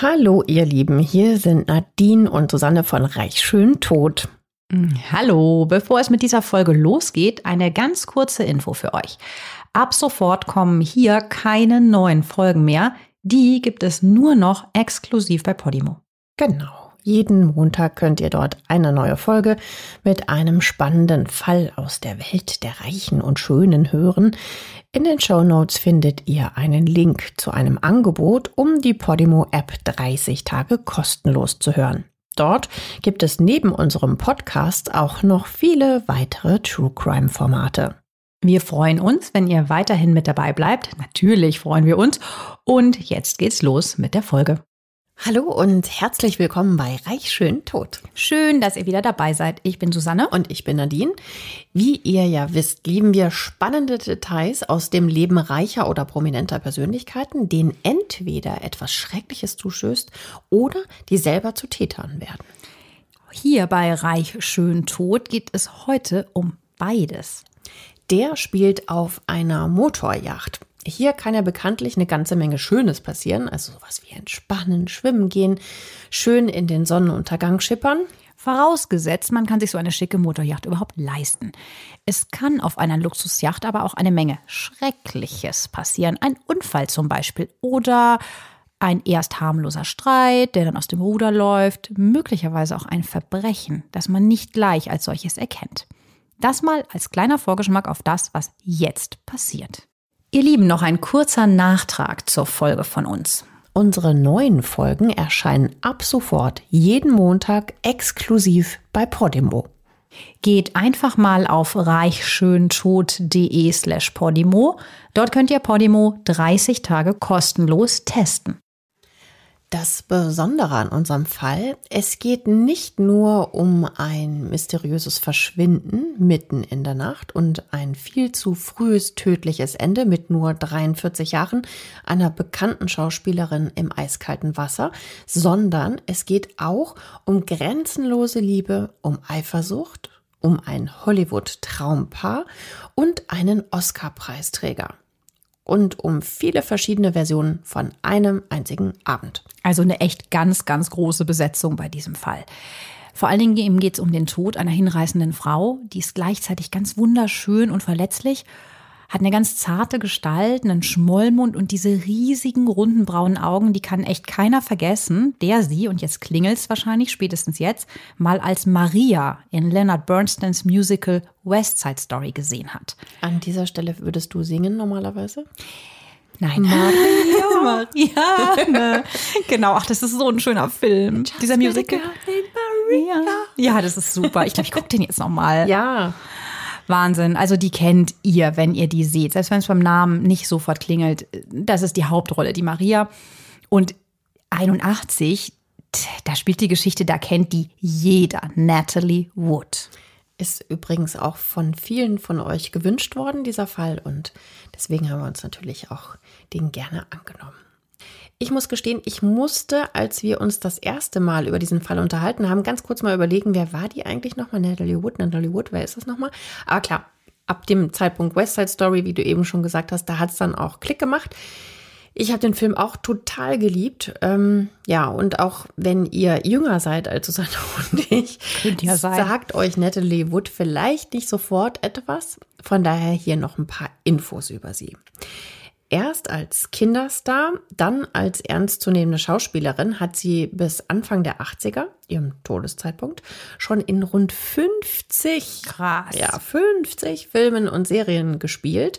Hallo ihr Lieben, hier sind Nadine und Susanne von Reich Schön Tot. Mm, hallo, bevor es mit dieser Folge losgeht, eine ganz kurze Info für euch. Ab sofort kommen hier keine neuen Folgen mehr. Die gibt es nur noch exklusiv bei Podimo. Genau. Jeden Montag könnt ihr dort eine neue Folge mit einem spannenden Fall aus der Welt der Reichen und Schönen hören. In den Show Notes findet ihr einen Link zu einem Angebot, um die Podimo-App 30 Tage kostenlos zu hören. Dort gibt es neben unserem Podcast auch noch viele weitere True Crime Formate. Wir freuen uns, wenn ihr weiterhin mit dabei bleibt. Natürlich freuen wir uns. Und jetzt geht's los mit der Folge. Hallo und herzlich willkommen bei Reich schön tot. Schön, dass ihr wieder dabei seid. Ich bin Susanne und ich bin Nadine. Wie ihr ja wisst, lieben wir spannende Details aus dem Leben reicher oder prominenter Persönlichkeiten, denen entweder etwas Schreckliches zustößt oder die selber zu Tätern werden. Hier bei Reich schön tot geht es heute um beides. Der spielt auf einer Motorjacht. Hier kann ja bekanntlich eine ganze Menge Schönes passieren, also sowas wie entspannen, schwimmen gehen, schön in den Sonnenuntergang schippern. Vorausgesetzt, man kann sich so eine schicke Motorjacht überhaupt leisten. Es kann auf einer Luxusjacht aber auch eine Menge Schreckliches passieren. Ein Unfall zum Beispiel oder ein erst harmloser Streit, der dann aus dem Ruder läuft, möglicherweise auch ein Verbrechen, das man nicht gleich als solches erkennt. Das mal als kleiner Vorgeschmack auf das, was jetzt passiert. Ihr Lieben, noch ein kurzer Nachtrag zur Folge von uns. Unsere neuen Folgen erscheinen ab sofort jeden Montag exklusiv bei Podimo. Geht einfach mal auf reichschöntod.de slash Podimo. Dort könnt ihr Podimo 30 Tage kostenlos testen. Das Besondere an unserem Fall, es geht nicht nur um ein mysteriöses Verschwinden mitten in der Nacht und ein viel zu frühes tödliches Ende mit nur 43 Jahren einer bekannten Schauspielerin im eiskalten Wasser, sondern es geht auch um grenzenlose Liebe, um Eifersucht, um ein Hollywood-Traumpaar und einen Oscar-Preisträger und um viele verschiedene Versionen von einem einzigen Abend. Also eine echt ganz, ganz große Besetzung bei diesem Fall. Vor allen Dingen geht es um den Tod einer hinreißenden Frau, die ist gleichzeitig ganz wunderschön und verletzlich hat eine ganz zarte Gestalt, einen Schmollmund und diese riesigen runden braunen Augen, die kann echt keiner vergessen, der sie, und jetzt klingelt's wahrscheinlich spätestens jetzt, mal als Maria in Leonard Bernsteins Musical West Side Story gesehen hat. An dieser Stelle würdest du singen normalerweise? Nein. Maria. Maria. Genau, ach, das ist so ein schöner Film. Just Dieser Musical. Maria. Ja, das ist super. Ich glaube, ich gucke den jetzt nochmal. Ja. Wahnsinn. Also die kennt ihr, wenn ihr die seht. Selbst wenn es beim Namen nicht sofort klingelt. Das ist die Hauptrolle, die Maria. Und 81, da spielt die Geschichte, da kennt die jeder. Natalie Wood. Ist übrigens auch von vielen von euch gewünscht worden, dieser Fall. Und deswegen haben wir uns natürlich auch den gerne angenommen. Ich muss gestehen, ich musste, als wir uns das erste Mal über diesen Fall unterhalten haben, ganz kurz mal überlegen, wer war die eigentlich nochmal? Natalie Wood, Natalie Wood, wer ist das nochmal? Aber klar, ab dem Zeitpunkt West Side Story, wie du eben schon gesagt hast, da hat es dann auch Klick gemacht. Ich habe den Film auch total geliebt. Ähm, ja, und auch wenn ihr jünger seid als Susanne und ich, ja sagt euch Natalie Wood vielleicht nicht sofort etwas. Von daher hier noch ein paar Infos über sie. Erst als Kinderstar, dann als ernstzunehmende Schauspielerin hat sie bis Anfang der 80er, ihrem Todeszeitpunkt, schon in rund 50, Krass. Ja, 50 Filmen und Serien gespielt.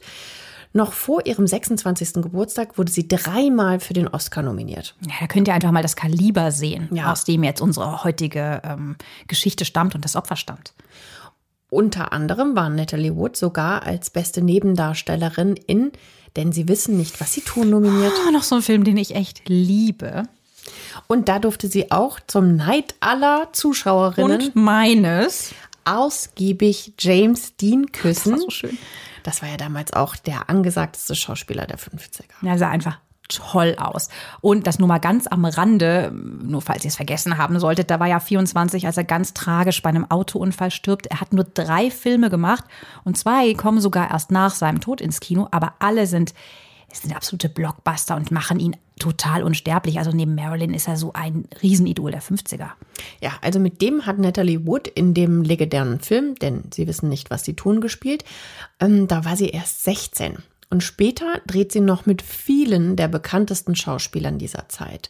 Noch vor ihrem 26. Geburtstag wurde sie dreimal für den Oscar nominiert. Ja, da könnt ihr einfach mal das Kaliber sehen, ja. aus dem jetzt unsere heutige ähm, Geschichte stammt und das Opfer stammt. Unter anderem war Natalie Wood sogar als beste Nebendarstellerin in denn sie wissen nicht, was sie tun, nominiert. Oh, noch so ein Film, den ich echt liebe. Und da durfte sie auch zum Neid aller Zuschauerinnen und meines ausgiebig James Dean küssen. Das war so schön. Das war ja damals auch der angesagteste Schauspieler der 50er. Ja, sah einfach toll aus. Und das nur mal ganz am Rande, nur falls ihr es vergessen haben solltet, da war ja 24, als er ganz tragisch bei einem Autounfall stirbt. Er hat nur drei Filme gemacht und zwei kommen sogar erst nach seinem Tod ins Kino, aber alle sind sind absolute Blockbuster und machen ihn total unsterblich. Also neben Marilyn ist er so ein Riesenidol der 50er. Ja, also mit dem hat Natalie Wood in dem legendären Film, denn Sie wissen nicht, was Sie tun, gespielt. Ähm, da war sie erst 16. Und später dreht sie noch mit vielen der bekanntesten Schauspielern dieser Zeit.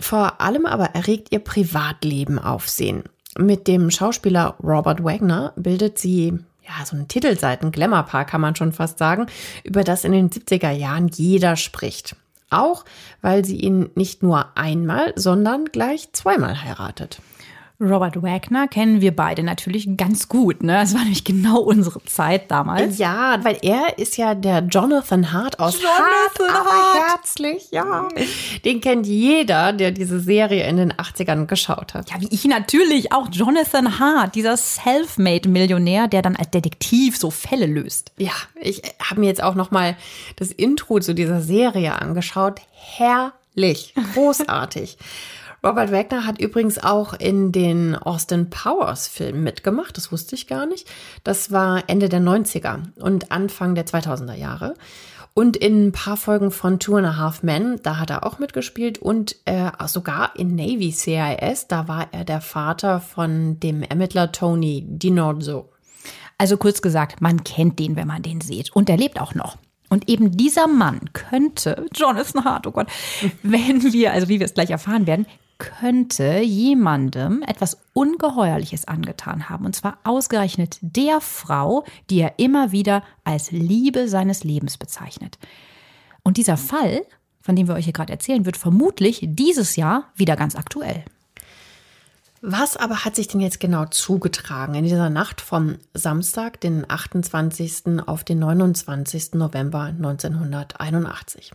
Vor allem aber erregt ihr Privatleben Aufsehen. Mit dem Schauspieler Robert Wagner bildet sie ja, so ein Titelseiten-Glamour-Paar kann man schon fast sagen, über das in den 70er Jahren jeder spricht. Auch weil sie ihn nicht nur einmal, sondern gleich zweimal heiratet. Robert Wagner kennen wir beide natürlich ganz gut. Ne? Das war nämlich genau unsere Zeit damals. Ja, weil er ist ja der Jonathan Hart aus Jonathan Hart, Hart. herzlich, ja. Den kennt jeder, der diese Serie in den 80ern geschaut hat. Ja, wie ich natürlich auch Jonathan Hart, dieser Selfmade-Millionär, der dann als Detektiv so Fälle löst. Ja, ich habe mir jetzt auch noch mal das Intro zu dieser Serie angeschaut. Herrlich, großartig. Robert Wagner hat übrigens auch in den Austin Powers Filmen mitgemacht. Das wusste ich gar nicht. Das war Ende der 90er und Anfang der 2000er Jahre. Und in ein paar Folgen von Two and a Half Men, da hat er auch mitgespielt und äh, sogar in Navy CIS, da war er der Vater von dem Ermittler Tony DiNorzo. Also kurz gesagt, man kennt den, wenn man den sieht. Und er lebt auch noch. Und eben dieser Mann könnte, Jonathan Hart, oh Gott, wenn wir, also wie wir es gleich erfahren werden, könnte jemandem etwas Ungeheuerliches angetan haben. Und zwar ausgerechnet der Frau, die er immer wieder als Liebe seines Lebens bezeichnet. Und dieser Fall, von dem wir euch hier gerade erzählen, wird vermutlich dieses Jahr wieder ganz aktuell. Was aber hat sich denn jetzt genau zugetragen in dieser Nacht vom Samstag, den 28. auf den 29. November 1981?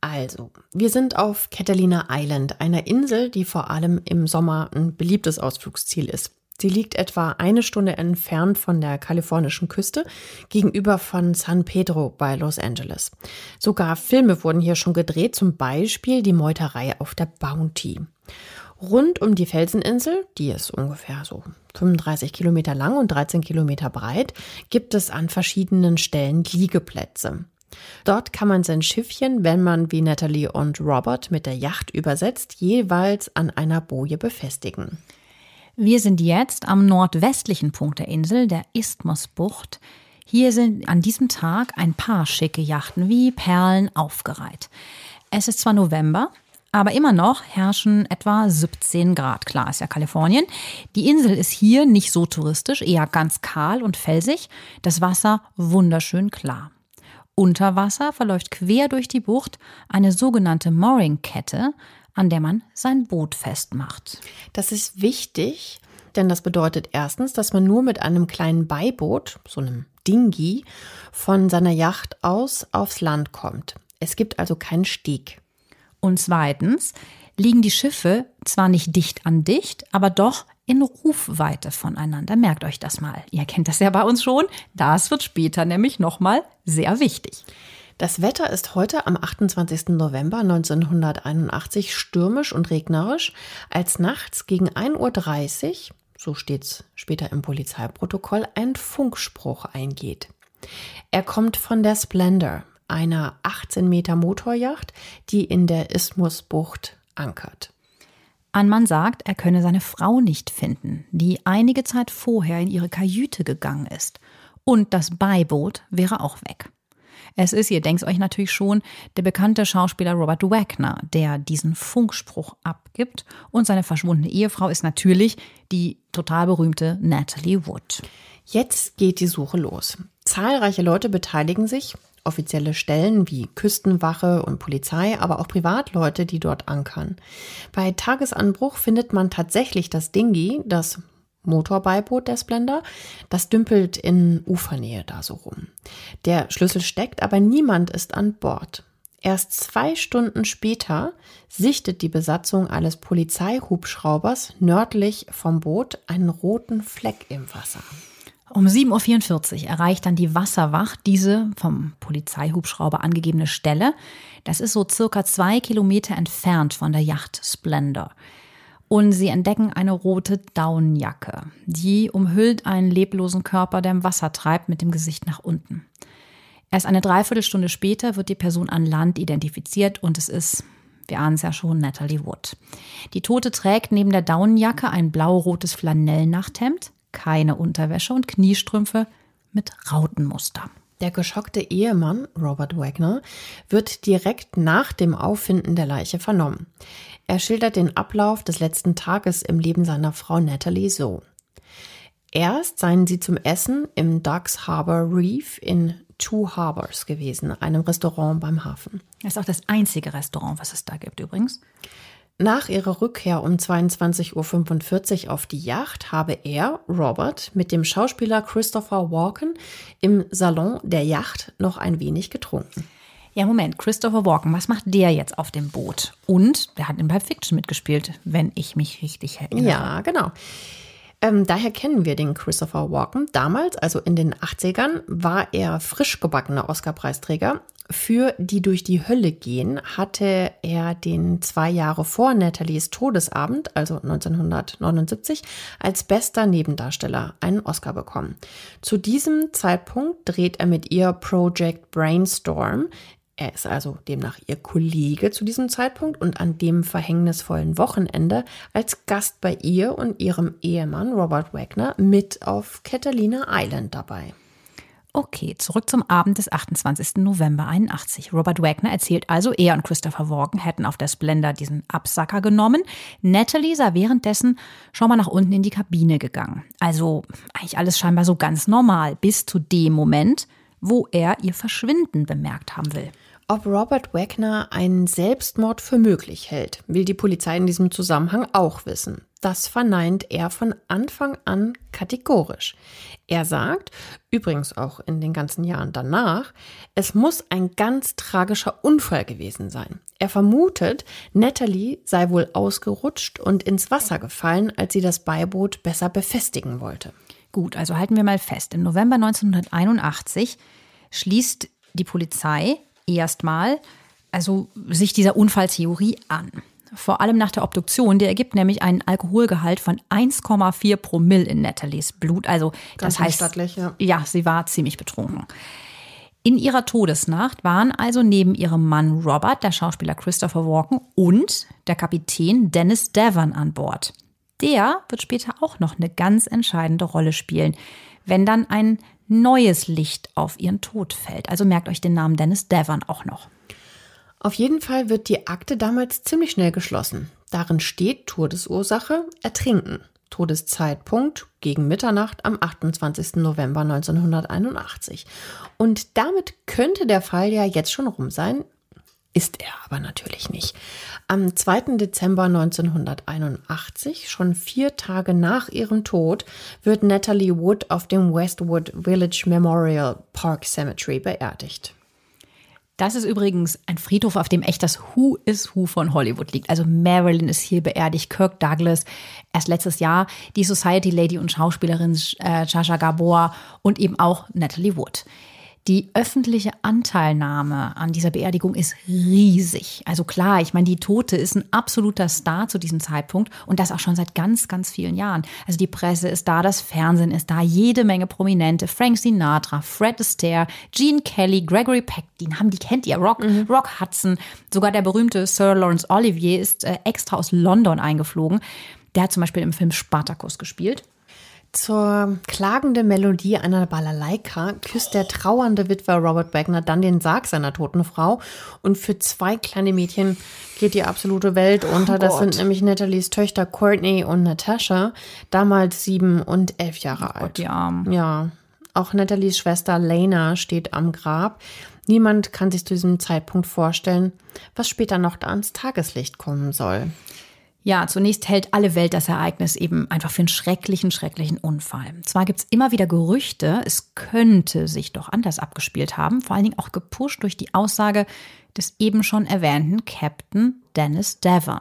Also, wir sind auf Catalina Island, einer Insel, die vor allem im Sommer ein beliebtes Ausflugsziel ist. Sie liegt etwa eine Stunde entfernt von der kalifornischen Küste gegenüber von San Pedro bei Los Angeles. Sogar Filme wurden hier schon gedreht, zum Beispiel die Meuterei auf der Bounty. Rund um die Felseninsel, die ist ungefähr so 35 Kilometer lang und 13 Kilometer breit, gibt es an verschiedenen Stellen Liegeplätze. Dort kann man sein Schiffchen, wenn man wie Natalie und Robert mit der Yacht übersetzt, jeweils an einer Boje befestigen. Wir sind jetzt am nordwestlichen Punkt der Insel, der Isthmusbucht. Hier sind an diesem Tag ein paar schicke Yachten wie Perlen aufgereiht. Es ist zwar November, aber immer noch herrschen etwa 17 Grad. Klar ist ja Kalifornien. Die Insel ist hier nicht so touristisch, eher ganz kahl und felsig. Das Wasser wunderschön klar. Unter Wasser verläuft quer durch die Bucht eine sogenannte Mooring-Kette, an der man sein Boot festmacht. Das ist wichtig, denn das bedeutet erstens, dass man nur mit einem kleinen Beiboot, so einem Dinghy, von seiner Yacht aus aufs Land kommt. Es gibt also keinen Steg. Und zweitens liegen die Schiffe zwar nicht dicht an dicht, aber doch in Rufweite voneinander. Merkt euch das mal. Ihr kennt das ja bei uns schon. Das wird später nämlich nochmal sehr wichtig. Das Wetter ist heute am 28. November 1981 stürmisch und regnerisch, als nachts gegen 1.30 Uhr, so steht's später im Polizeiprotokoll, ein Funkspruch eingeht. Er kommt von der Splendor, einer 18 Meter Motorjacht, die in der Isthmusbucht ankert. Ein Mann sagt, er könne seine Frau nicht finden, die einige Zeit vorher in ihre Kajüte gegangen ist. Und das Beiboot wäre auch weg. Es ist, ihr denkt euch natürlich schon, der bekannte Schauspieler Robert Wagner, der diesen Funkspruch abgibt. Und seine verschwundene Ehefrau ist natürlich die total berühmte Natalie Wood. Jetzt geht die Suche los. Zahlreiche Leute beteiligen sich, offizielle Stellen wie Küstenwache und Polizei, aber auch Privatleute, die dort ankern. Bei Tagesanbruch findet man tatsächlich das Dingi, das Motorbeiboot der Splendor, das dümpelt in Ufernähe da so rum. Der Schlüssel steckt, aber niemand ist an Bord. Erst zwei Stunden später sichtet die Besatzung eines Polizeihubschraubers nördlich vom Boot einen roten Fleck im Wasser. Um 7.44 Uhr erreicht dann die Wasserwacht diese vom Polizeihubschrauber angegebene Stelle. Das ist so circa zwei Kilometer entfernt von der Yacht Splendor. Und sie entdecken eine rote Daunenjacke. Die umhüllt einen leblosen Körper, der im Wasser treibt, mit dem Gesicht nach unten. Erst eine Dreiviertelstunde später wird die Person an Land identifiziert und es ist, wir ahnen es ja schon, Natalie Wood. Die Tote trägt neben der Daunenjacke ein blau-rotes Flanellnachthemd, keine Unterwäsche und Kniestrümpfe mit Rautenmuster. Der geschockte Ehemann, Robert Wagner, wird direkt nach dem Auffinden der Leiche vernommen. Er schildert den Ablauf des letzten Tages im Leben seiner Frau Natalie so. Erst seien sie zum Essen im Ducks Harbor Reef in Two Harbors gewesen, einem Restaurant beim Hafen. Das ist auch das einzige Restaurant, was es da gibt übrigens. Nach ihrer Rückkehr um 22.45 Uhr auf die Yacht habe er, Robert, mit dem Schauspieler Christopher Walken im Salon der Yacht noch ein wenig getrunken. Ja, Moment, Christopher Walken, was macht der jetzt auf dem Boot? Und der hat in Pulp Fiction mitgespielt, wenn ich mich richtig erinnere. Ja, genau. Ähm, daher kennen wir den Christopher Walken. Damals, also in den 80ern, war er frisch gebackener Oscar-Preisträger. Für die durch die Hölle gehen hatte er den zwei Jahre vor Nathalies Todesabend, also 1979, als bester Nebendarsteller einen Oscar bekommen. Zu diesem Zeitpunkt dreht er mit ihr Project Brainstorm, er ist also demnach ihr Kollege zu diesem Zeitpunkt und an dem verhängnisvollen Wochenende als Gast bei ihr und ihrem Ehemann Robert Wagner mit auf Catalina Island dabei. Okay, zurück zum Abend des 28. November 81. Robert Wagner erzählt also, er und Christopher Walken hätten auf der Splendor diesen Absacker genommen. Natalie sei währenddessen schon mal nach unten in die Kabine gegangen. Also eigentlich alles scheinbar so ganz normal, bis zu dem Moment, wo er ihr Verschwinden bemerkt haben will. Ob Robert Wagner einen Selbstmord für möglich hält, will die Polizei in diesem Zusammenhang auch wissen. Das verneint er von Anfang an kategorisch. Er sagt, übrigens auch in den ganzen Jahren danach, es muss ein ganz tragischer Unfall gewesen sein. Er vermutet, Natalie sei wohl ausgerutscht und ins Wasser gefallen, als sie das Beiboot besser befestigen wollte. Gut, also halten wir mal fest. Im November 1981 schließt die Polizei erstmal also sich dieser Unfalltheorie an. Vor allem nach der Obduktion, die ergibt nämlich einen Alkoholgehalt von 1,4 Promille in Nathalies Blut. Also Ganz das heißt, ja. ja, sie war ziemlich betrunken. In ihrer Todesnacht waren also neben ihrem Mann Robert der Schauspieler Christopher Walken und der Kapitän Dennis Devon an Bord. Der wird später auch noch eine ganz entscheidende Rolle spielen, wenn dann ein neues Licht auf ihren Tod fällt. Also merkt euch den Namen Dennis Devon auch noch. Auf jeden Fall wird die Akte damals ziemlich schnell geschlossen. Darin steht Todesursache Ertrinken. Todeszeitpunkt gegen Mitternacht am 28. November 1981. Und damit könnte der Fall ja jetzt schon rum sein, ist er aber natürlich nicht. Am 2. Dezember 1981, schon vier Tage nach ihrem Tod, wird Natalie Wood auf dem Westwood Village Memorial Park Cemetery beerdigt. Das ist übrigens ein Friedhof, auf dem echt das Who is Who von Hollywood liegt. Also Marilyn ist hier beerdigt, Kirk Douglas, erst letztes Jahr die Society Lady und Schauspielerin äh, Chasha Gabor und eben auch Natalie Wood. Die öffentliche Anteilnahme an dieser Beerdigung ist riesig. Also klar, ich meine, die Tote ist ein absoluter Star zu diesem Zeitpunkt und das auch schon seit ganz, ganz vielen Jahren. Also die Presse ist da, das Fernsehen ist da, jede Menge Prominente, Frank Sinatra, Fred Astaire, Gene Kelly, Gregory Peck, die Namen, die kennt ihr, Rock, mhm. Rock Hudson, sogar der berühmte Sir Lawrence Olivier ist äh, extra aus London eingeflogen. Der hat zum Beispiel im Film Spartacus gespielt. Zur klagenden Melodie einer Balalaika küsst der trauernde Witwer Robert Wagner dann den Sarg seiner toten Frau und für zwei kleine Mädchen geht die absolute Welt unter. Oh das sind nämlich Nathalies Töchter Courtney und Natasha, damals sieben und elf Jahre oh alt. ja. ja, auch Nathalies Schwester Lena steht am Grab. Niemand kann sich zu diesem Zeitpunkt vorstellen, was später noch da ans Tageslicht kommen soll. Ja, zunächst hält alle Welt das Ereignis eben einfach für einen schrecklichen, schrecklichen Unfall. Zwar gibt es immer wieder Gerüchte, es könnte sich doch anders abgespielt haben, vor allen Dingen auch gepusht durch die Aussage des eben schon erwähnten Captain Dennis Devon.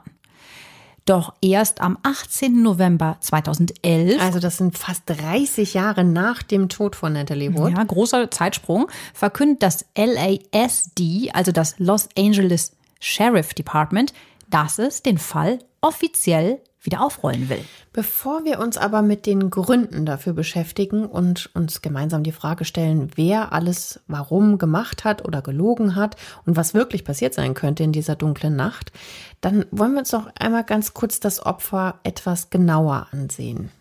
Doch erst am 18. November 2011. Also das sind fast 30 Jahre nach dem Tod von Natalie Wood. Ja, großer Zeitsprung. Verkündet das LASD, also das Los Angeles Sheriff Department, dass es den Fall offiziell wieder aufrollen will. Bevor wir uns aber mit den Gründen dafür beschäftigen und uns gemeinsam die Frage stellen, wer alles warum gemacht hat oder gelogen hat und was wirklich passiert sein könnte in dieser dunklen Nacht, dann wollen wir uns noch einmal ganz kurz das Opfer etwas genauer ansehen.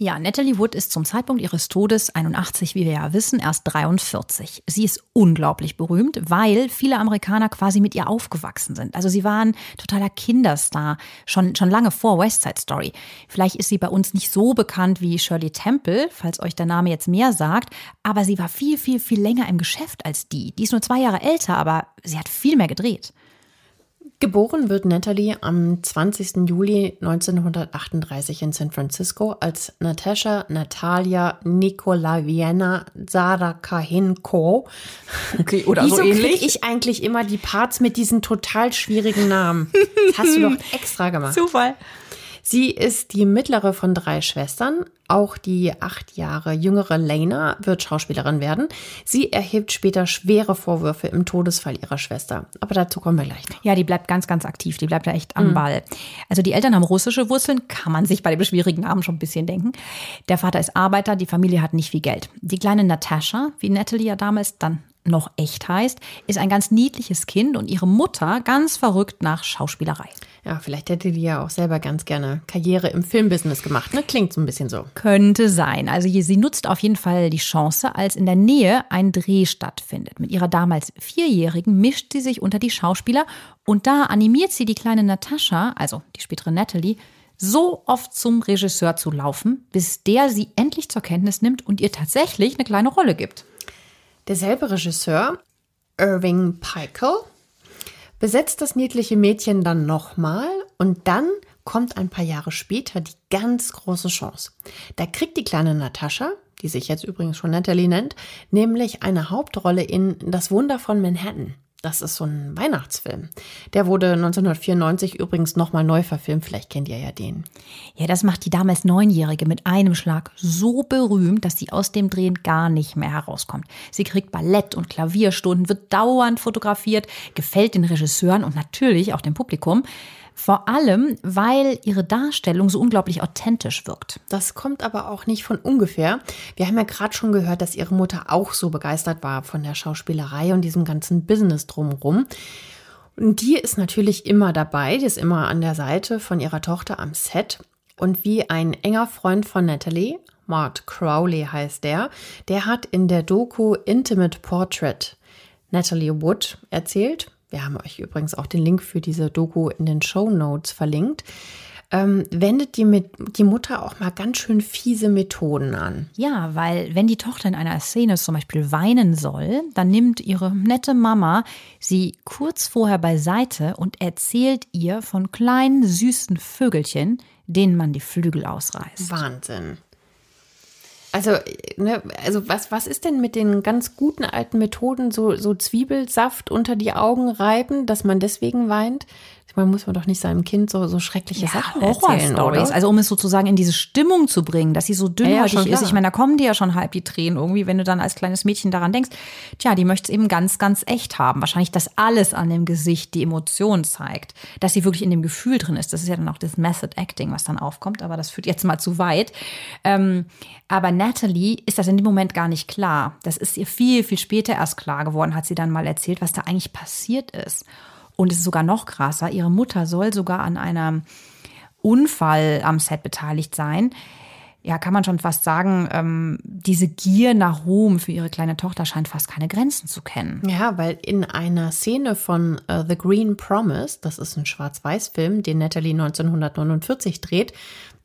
Ja, Natalie Wood ist zum Zeitpunkt ihres Todes 81, wie wir ja wissen, erst 43. Sie ist unglaublich berühmt, weil viele Amerikaner quasi mit ihr aufgewachsen sind. Also sie waren totaler Kinderstar, schon, schon lange vor West Side Story. Vielleicht ist sie bei uns nicht so bekannt wie Shirley Temple, falls euch der Name jetzt mehr sagt, aber sie war viel, viel, viel länger im Geschäft als die. Die ist nur zwei Jahre älter, aber sie hat viel mehr gedreht. Geboren wird Natalie am 20. Juli 1938 in San Francisco als Natascha Natalia Nikolaevna Zarakahenko. Okay, oder Wieso so ähnlich. ich eigentlich immer die Parts mit diesen total schwierigen Namen? Das hast du doch extra gemacht. Zufall. Sie ist die mittlere von drei Schwestern. Auch die acht Jahre jüngere Lena wird Schauspielerin werden. Sie erhebt später schwere Vorwürfe im Todesfall ihrer Schwester. Aber dazu kommen wir gleich noch. Ja, die bleibt ganz, ganz aktiv. Die bleibt ja echt am Ball. Also die Eltern haben russische Wurzeln, kann man sich bei dem schwierigen Namen schon ein bisschen denken. Der Vater ist Arbeiter, die Familie hat nicht viel Geld. Die kleine Natascha, wie Natalie ja damals dann noch echt heißt, ist ein ganz niedliches Kind und ihre Mutter ganz verrückt nach Schauspielerei. Ja, vielleicht hätte die ja auch selber ganz gerne Karriere im Filmbusiness gemacht. Ne? Klingt so ein bisschen so. Könnte sein. Also sie nutzt auf jeden Fall die Chance, als in der Nähe ein Dreh stattfindet. Mit ihrer damals Vierjährigen mischt sie sich unter die Schauspieler und da animiert sie die kleine Natascha, also die spätere Natalie, so oft zum Regisseur zu laufen, bis der sie endlich zur Kenntnis nimmt und ihr tatsächlich eine kleine Rolle gibt. Derselbe Regisseur, Irving Peikel, besetzt das niedliche Mädchen dann nochmal und dann kommt ein paar Jahre später die ganz große Chance. Da kriegt die kleine Natascha, die sich jetzt übrigens schon Natalie nennt, nämlich eine Hauptrolle in Das Wunder von Manhattan. Das ist so ein Weihnachtsfilm. Der wurde 1994 übrigens nochmal neu verfilmt. Vielleicht kennt ihr ja den. Ja, das macht die damals Neunjährige mit einem Schlag so berühmt, dass sie aus dem Drehen gar nicht mehr herauskommt. Sie kriegt Ballett- und Klavierstunden, wird dauernd fotografiert, gefällt den Regisseuren und natürlich auch dem Publikum. Vor allem, weil ihre Darstellung so unglaublich authentisch wirkt. Das kommt aber auch nicht von ungefähr. Wir haben ja gerade schon gehört, dass ihre Mutter auch so begeistert war von der Schauspielerei und diesem ganzen Business drumherum. Und die ist natürlich immer dabei, die ist immer an der Seite von ihrer Tochter am Set. Und wie ein enger Freund von Natalie, Mart Crowley heißt der, der hat in der Doku Intimate Portrait Natalie Wood erzählt. Wir haben euch übrigens auch den Link für diese Doku in den Show Notes verlinkt. Ähm, wendet die, mit, die Mutter auch mal ganz schön fiese Methoden an. Ja, weil wenn die Tochter in einer Szene zum Beispiel weinen soll, dann nimmt ihre nette Mama sie kurz vorher beiseite und erzählt ihr von kleinen süßen Vögelchen, denen man die Flügel ausreißt. Wahnsinn. Also, ne, also was, was ist denn mit den ganz guten alten Methoden, so, so Zwiebelsaft unter die Augen reiben, dass man deswegen weint? Ich meine, muss man doch nicht seinem Kind so, so schreckliche Ja, Sachen erzählen, oder? Also um es sozusagen in diese Stimmung zu bringen, dass sie so Ja, ja, dünnhäutig schon ist. Ich meine, da kommen dir ja schon halb die Tränen irgendwie, wenn du dann als kleines Mädchen daran denkst. Tja, die möchte es eben ganz, ganz echt haben. Wahrscheinlich, dass alles an dem Gesicht die Emotion zeigt. Dass sie wirklich in dem Gefühl drin ist. Das ist ja dann auch das Method Acting, was dann aufkommt. Aber das führt jetzt mal zu weit. Ähm, aber Natalie ist das in dem Moment gar nicht klar. Das ist ihr viel, viel später erst klar geworden, hat sie dann mal erzählt, was da eigentlich passiert ist. Und es ist sogar noch krasser. Ihre Mutter soll sogar an einem Unfall am Set beteiligt sein. Ja, kann man schon fast sagen, ähm, diese Gier nach Ruhm für ihre kleine Tochter scheint fast keine Grenzen zu kennen. Ja, weil in einer Szene von äh, The Green Promise, das ist ein Schwarz-Weiß-Film, den Natalie 1949 dreht,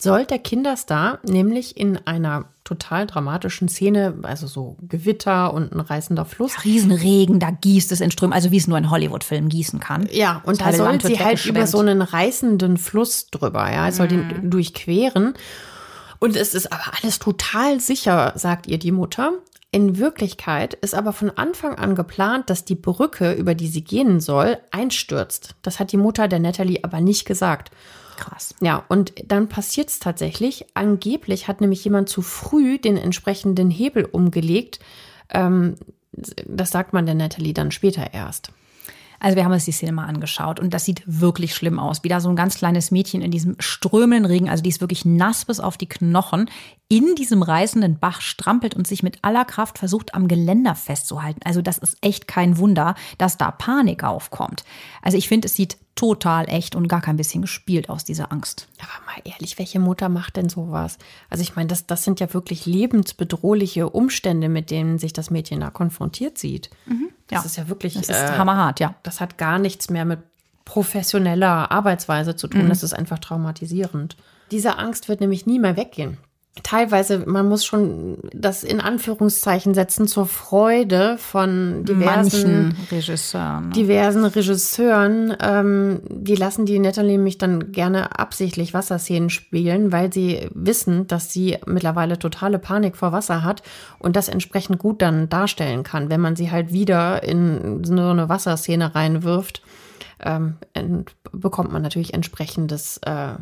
soll der Kinderstar nämlich in einer total dramatischen Szene, also so Gewitter und ein reißender Fluss, Riesenregen, da gießt es in Strömen, also wie es nur in Hollywood-Filmen gießen kann. Ja, und Das da soll sie halt über so einen reißenden Fluss drüber, ja, es soll den durchqueren. Und es ist aber alles total sicher, sagt ihr die Mutter. In Wirklichkeit ist aber von Anfang an geplant, dass die Brücke, über die sie gehen soll, einstürzt. Das hat die Mutter der Natalie aber nicht gesagt. Krass. Ja, und dann passiert es tatsächlich. Angeblich hat nämlich jemand zu früh den entsprechenden Hebel umgelegt. Ähm, das sagt man der Natalie dann später erst. Also wir haben uns die Szene mal angeschaut und das sieht wirklich schlimm aus. Wie da so ein ganz kleines Mädchen in diesem strömenden Regen, also die ist wirklich nass bis auf die Knochen, in diesem reißenden Bach strampelt und sich mit aller Kraft versucht, am Geländer festzuhalten. Also das ist echt kein Wunder, dass da Panik aufkommt. Also ich finde, es sieht total echt und gar kein bisschen gespielt aus dieser Angst. Aber mal ehrlich, welche Mutter macht denn sowas? Also ich meine, das, das sind ja wirklich lebensbedrohliche Umstände, mit denen sich das Mädchen da konfrontiert sieht. Mhm. Das ja. ist ja wirklich. Das ist äh, hammerhart, ja. Das hat gar nichts mehr mit professioneller Arbeitsweise zu tun. Mhm. Das ist einfach traumatisierend. Diese Angst wird nämlich nie mehr weggehen teilweise, man muss schon das in Anführungszeichen setzen zur Freude von diversen Regisseuren. Ne? Diversen Regisseuren. Ähm, die lassen die Natalie nämlich dann gerne absichtlich Wasserszenen spielen, weil sie wissen, dass sie mittlerweile totale Panik vor Wasser hat und das entsprechend gut dann darstellen kann, wenn man sie halt wieder in so eine Wasserszene reinwirft ähm, bekommt man natürlich entsprechendes, äh,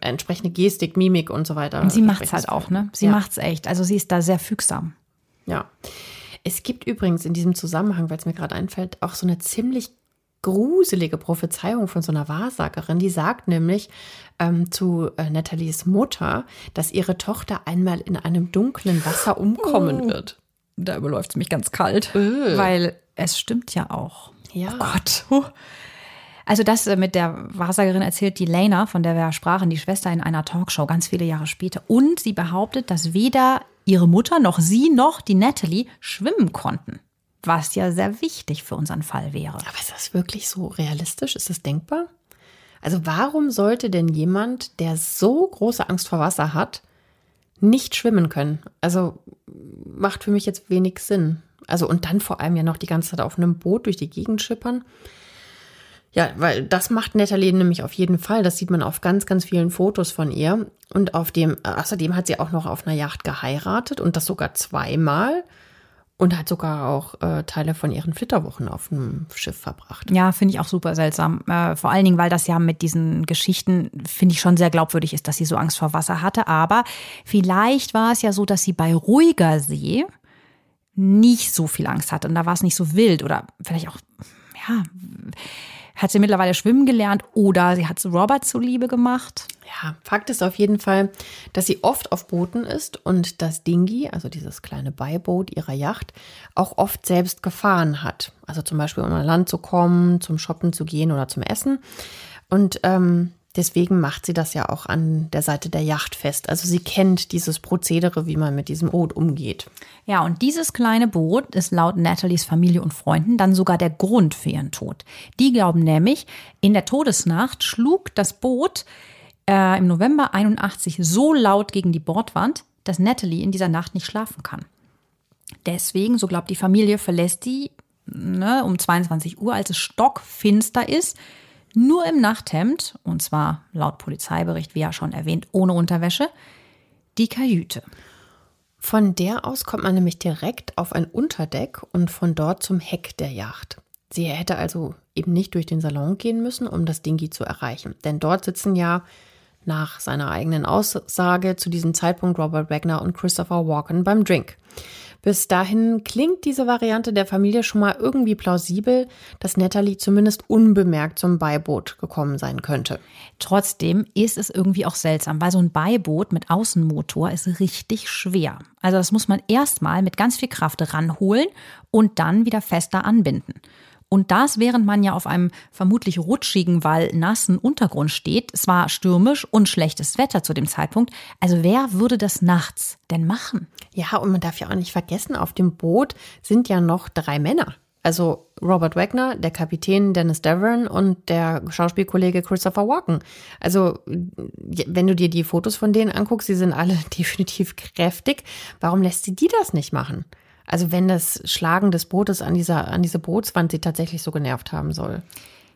entsprechende Gestik, Mimik und so weiter. Und sie macht es halt auch, ne? Sie ja. es echt. Also sie ist da sehr fügsam. Ja. Es gibt übrigens in diesem Zusammenhang, weil es mir gerade einfällt, auch so eine ziemlich gruselige Prophezeiung von so einer Wahrsagerin. Die sagt nämlich ähm, zu äh, Nathalies Mutter, dass ihre Tochter einmal in einem dunklen Wasser umkommen oh. wird. Da überläuft es mich ganz kalt, öh. weil es stimmt ja auch. Ja. Oh Gott. Also das äh, mit der Wahrsagerin erzählt die Lena, von der wir sprachen, die Schwester in einer Talkshow ganz viele Jahre später. Und sie behauptet, dass weder ihre Mutter noch sie noch die Natalie schwimmen konnten. Was ja sehr wichtig für unseren Fall wäre. Aber ist das wirklich so realistisch? Ist das denkbar? Also warum sollte denn jemand, der so große Angst vor Wasser hat, nicht schwimmen können? Also macht für mich jetzt wenig Sinn. Also und dann vor allem ja noch die ganze Zeit auf einem Boot durch die Gegend schippern. Ja, weil das macht Natalie nämlich auf jeden Fall. Das sieht man auf ganz, ganz vielen Fotos von ihr. Und auf dem, außerdem hat sie auch noch auf einer Yacht geheiratet und das sogar zweimal. Und hat sogar auch äh, Teile von ihren Flitterwochen auf einem Schiff verbracht. Ja, finde ich auch super seltsam. Äh, vor allen Dingen, weil das ja mit diesen Geschichten, finde ich schon sehr glaubwürdig ist, dass sie so Angst vor Wasser hatte. Aber vielleicht war es ja so, dass sie bei ruhiger See nicht so viel Angst hatte. Und da war es nicht so wild oder vielleicht auch, ja hat sie mittlerweile schwimmen gelernt oder sie hat es Robert zuliebe gemacht? Ja, Fakt ist auf jeden Fall, dass sie oft auf Booten ist und das Dingi, also dieses kleine Beiboot ihrer Yacht, auch oft selbst gefahren hat. Also zum Beispiel, um an Land zu kommen, zum Shoppen zu gehen oder zum Essen. Und ähm, Deswegen macht sie das ja auch an der Seite der Yacht fest. Also sie kennt dieses Prozedere, wie man mit diesem Boot umgeht. Ja, und dieses kleine Boot ist laut Nathalies Familie und Freunden dann sogar der Grund für ihren Tod. Die glauben nämlich, in der Todesnacht schlug das Boot äh, im November 81 so laut gegen die Bordwand, dass Natalie in dieser Nacht nicht schlafen kann. Deswegen, so glaubt die Familie, verlässt die ne, um 22 Uhr, als es stockfinster ist, nur im Nachthemd, und zwar laut Polizeibericht, wie ja schon erwähnt, ohne Unterwäsche, die Kajüte. Von der aus kommt man nämlich direkt auf ein Unterdeck und von dort zum Heck der Yacht. Sie hätte also eben nicht durch den Salon gehen müssen, um das Dingi zu erreichen. Denn dort sitzen ja nach seiner eigenen Aussage zu diesem Zeitpunkt Robert Wagner und Christopher Walken beim Drink. Bis dahin klingt diese Variante der Familie schon mal irgendwie plausibel, dass Natalie zumindest unbemerkt zum Beiboot gekommen sein könnte. Trotzdem ist es irgendwie auch seltsam, weil so ein Beiboot mit Außenmotor ist richtig schwer. Also das muss man erstmal mit ganz viel Kraft ranholen und dann wieder fester anbinden. Und das, während man ja auf einem vermutlich rutschigen, weil nassen Untergrund steht. Es war stürmisch und schlechtes Wetter zu dem Zeitpunkt. Also wer würde das nachts denn machen? Ja, und man darf ja auch nicht vergessen, auf dem Boot sind ja noch drei Männer. Also Robert Wagner, der Kapitän Dennis Devon und der Schauspielkollege Christopher Walken. Also wenn du dir die Fotos von denen anguckst, sie sind alle definitiv kräftig. Warum lässt sie die das nicht machen? Also wenn das Schlagen des Bootes an dieser, an diese Bootswand sie tatsächlich so genervt haben soll.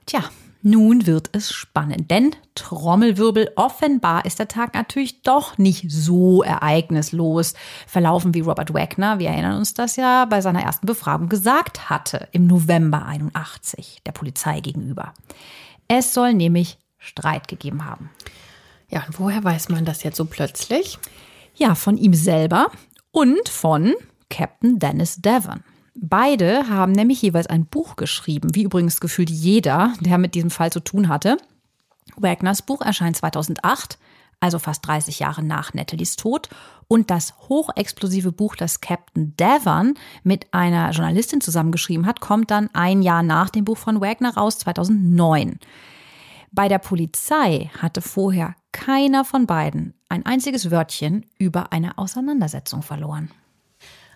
Tja, nun wird es spannend, denn Trommelwirbel, offenbar ist der Tag natürlich doch nicht so ereignislos verlaufen, wie Robert Wagner, wir erinnern uns das ja, bei seiner ersten Befragung gesagt hatte, im November 81, der Polizei gegenüber. Es soll nämlich Streit gegeben haben. Ja, und woher weiß man das jetzt so plötzlich? Ja, von ihm selber und von Captain Dennis Devon. Beide haben nämlich jeweils ein Buch geschrieben, wie übrigens gefühlt jeder, der mit diesem Fall zu tun hatte. Wagners Buch erscheint 2008, also fast 30 Jahre nach Natalies Tod. Und das hochexplosive Buch, das Captain Devon mit einer Journalistin zusammengeschrieben hat, kommt dann ein Jahr nach dem Buch von Wagner raus, 2009. Bei der Polizei hatte vorher keiner von beiden ein einziges Wörtchen über eine Auseinandersetzung verloren.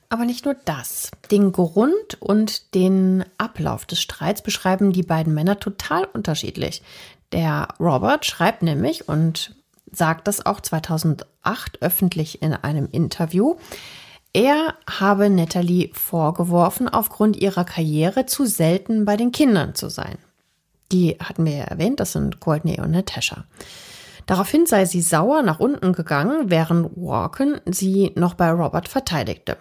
Aber nicht nur das. Den Grund und den Ablauf des Streits beschreiben die beiden Männer total unterschiedlich. Der Robert schreibt nämlich und sagt das auch 2008 öffentlich in einem Interview. Er habe Natalie vorgeworfen, aufgrund ihrer Karriere zu selten bei den Kindern zu sein. Die hatten wir ja erwähnt, das sind Courtney und Natasha. Daraufhin sei sie sauer nach unten gegangen, während Walken sie noch bei Robert verteidigte.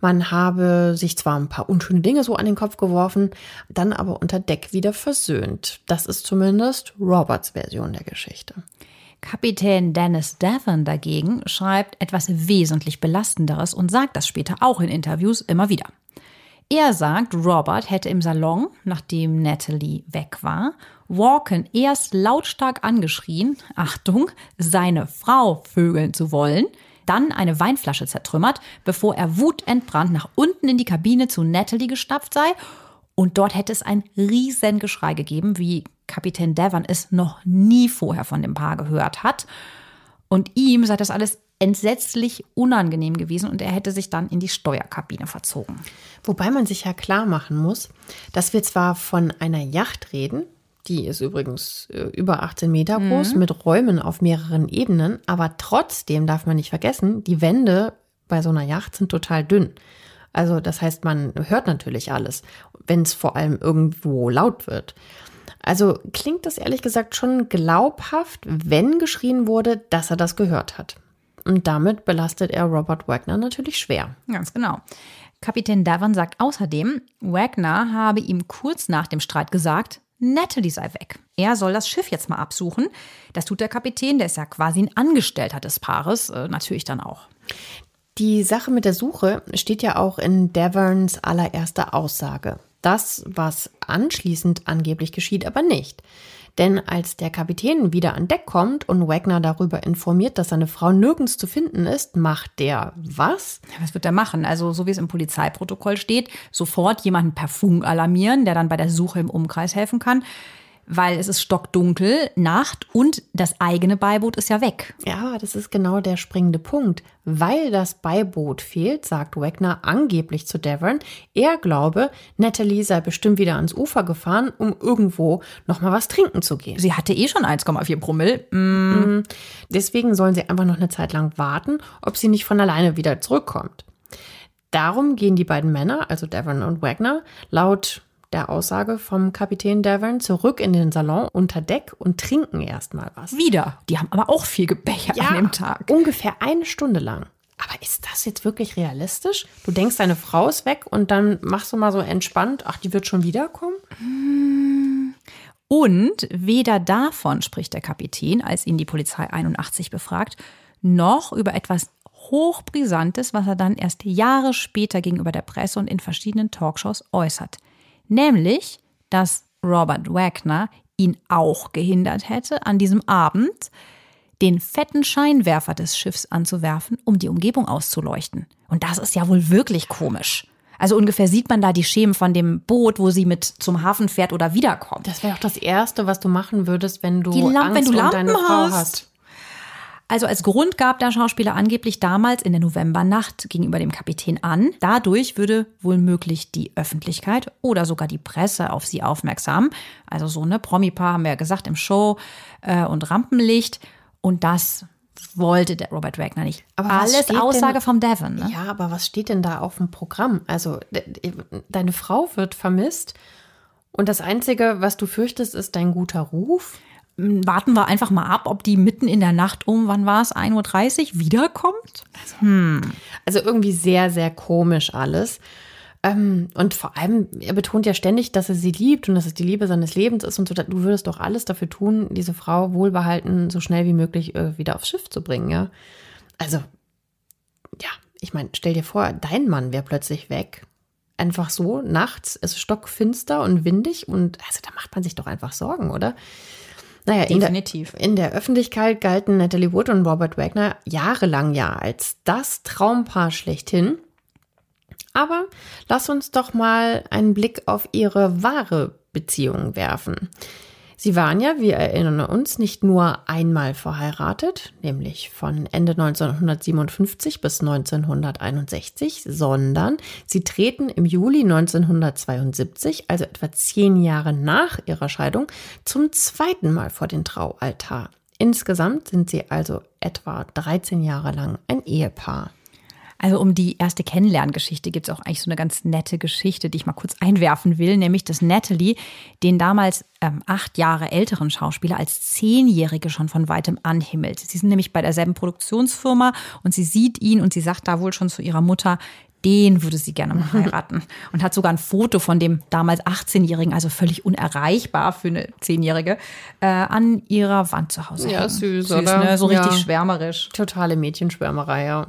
Man habe sich zwar ein paar unschöne Dinge so an den Kopf geworfen, dann aber unter Deck wieder versöhnt. Das ist zumindest Roberts Version der Geschichte. Kapitän Dennis Devon dagegen schreibt etwas wesentlich Belastenderes und sagt das später auch in Interviews immer wieder. Er sagt, Robert hätte im Salon, nachdem Natalie weg war, Walken erst lautstark angeschrien, Achtung, seine Frau vögeln zu wollen, dann eine Weinflasche zertrümmert, bevor er wutentbrannt nach unten in die Kabine zu Natalie gestapft sei. Und dort hätte es ein riesen Geschrei gegeben, wie Kapitän Devon es noch nie vorher von dem Paar gehört hat. Und ihm sei das alles entsetzlich unangenehm gewesen und er hätte sich dann in die Steuerkabine verzogen. Wobei man sich ja klar machen muss, dass wir zwar von einer Yacht reden, die ist übrigens äh, über 18 Meter groß, mhm. mit Räumen auf mehreren Ebenen. Aber trotzdem darf man nicht vergessen, die Wände bei so einer Yacht sind total dünn. Also das heißt, man hört natürlich alles, wenn es vor allem irgendwo laut wird. Also klingt das ehrlich gesagt schon glaubhaft, wenn geschrien wurde, dass er das gehört hat. Und damit belastet er Robert Wagner natürlich schwer. Ganz genau. Kapitän Davon sagt außerdem, Wagner habe ihm kurz nach dem Streit gesagt, Natalie sei weg. Er soll das Schiff jetzt mal absuchen. Das tut der Kapitän, der ist ja quasi ein Angestellter des Paares, äh, natürlich dann auch. Die Sache mit der Suche steht ja auch in Deverns allererster Aussage. Das, was anschließend angeblich geschieht, aber nicht. Denn als der Kapitän wieder an Deck kommt und Wagner darüber informiert, dass seine Frau nirgends zu finden ist, macht der was? Was wird er machen? Also, so wie es im Polizeiprotokoll steht, sofort jemanden per Funk alarmieren, der dann bei der Suche im Umkreis helfen kann weil es ist stockdunkel, Nacht und das eigene Beiboot ist ja weg. Ja, das ist genau der springende Punkt. Weil das Beiboot fehlt, sagt Wagner angeblich zu Devon, er glaube, Natalie sei bestimmt wieder ans Ufer gefahren, um irgendwo nochmal was trinken zu gehen. Sie hatte eh schon 1,4 Promille. Mm. Deswegen sollen sie einfach noch eine Zeit lang warten, ob sie nicht von alleine wieder zurückkommt. Darum gehen die beiden Männer, also Devon und Wagner, laut der Aussage vom Kapitän Devon zurück in den Salon unter Deck und trinken erstmal was. Wieder. Die haben aber auch viel gebechert ja, an dem Tag. Ungefähr eine Stunde lang. Aber ist das jetzt wirklich realistisch? Du denkst, deine Frau ist weg und dann machst du mal so entspannt, ach, die wird schon wiederkommen? Und weder davon spricht der Kapitän, als ihn die Polizei 81 befragt, noch über etwas Hochbrisantes, was er dann erst Jahre später gegenüber der Presse und in verschiedenen Talkshows äußert nämlich, dass Robert Wagner ihn auch gehindert hätte, an diesem Abend den fetten Scheinwerfer des Schiffs anzuwerfen, um die Umgebung auszuleuchten. Und das ist ja wohl wirklich komisch. Also ungefähr sieht man da die Schemen von dem Boot, wo sie mit zum Hafen fährt oder wiederkommt. Das wäre auch das Erste, was du machen würdest, wenn du die Lamp Angst wenn du um deine Frau hast. hast. Also als Grund gab der Schauspieler angeblich damals in der Novembernacht gegenüber dem Kapitän an. Dadurch würde wohl möglich die Öffentlichkeit oder sogar die Presse auf sie aufmerksam. Also so eine Promi-Paar haben wir ja gesagt im Show äh, und Rampenlicht. Und das wollte der Robert Wagner nicht. Aber Alles Aussage denn, vom Devon. Ne? Ja, aber was steht denn da auf dem Programm? Also de, deine Frau wird vermisst und das Einzige, was du fürchtest, ist dein guter Ruf warten wir einfach mal ab, ob die mitten in der Nacht um, wann war es, 1.30 Uhr wiederkommt. Also, hm. also irgendwie sehr, sehr komisch alles. Ähm, und vor allem, er betont ja ständig, dass er sie liebt und dass es die Liebe seines Lebens ist und so. Du würdest doch alles dafür tun, diese Frau wohlbehalten, so schnell wie möglich äh, wieder aufs Schiff zu bringen, ja. Also, ja, ich meine, stell dir vor, dein Mann wäre plötzlich weg. einfach so nachts, ist stockfinster und windig und also da macht man sich doch einfach Sorgen, oder? Naja, Definitiv. In der, in der Öffentlichkeit galten Natalie Wood und Robert Wagner jahrelang ja als das Traumpaar schlechthin. Aber lass uns doch mal einen Blick auf ihre wahre Beziehung werfen. Sie waren ja, wir erinnern uns, nicht nur einmal verheiratet, nämlich von Ende 1957 bis 1961, sondern sie treten im Juli 1972, also etwa zehn Jahre nach ihrer Scheidung, zum zweiten Mal vor den Traualtar. Insgesamt sind sie also etwa 13 Jahre lang ein Ehepaar. Also um die erste Kennenlerngeschichte gibt es auch eigentlich so eine ganz nette Geschichte, die ich mal kurz einwerfen will, nämlich dass Natalie den damals ähm, acht Jahre älteren Schauspieler als Zehnjährige schon von weitem anhimmelt. Sie sind nämlich bei derselben Produktionsfirma und sie sieht ihn und sie sagt da wohl schon zu ihrer Mutter, den würde sie gerne mal heiraten. Und hat sogar ein Foto von dem damals 18-Jährigen, also völlig unerreichbar für eine Zehnjährige, äh, an ihrer Wand zu Hause. Ja, hängen. süß, süß oder? Ne? So richtig Ja. schwärmerisch. Totale Mädchenschwärmerei, ja.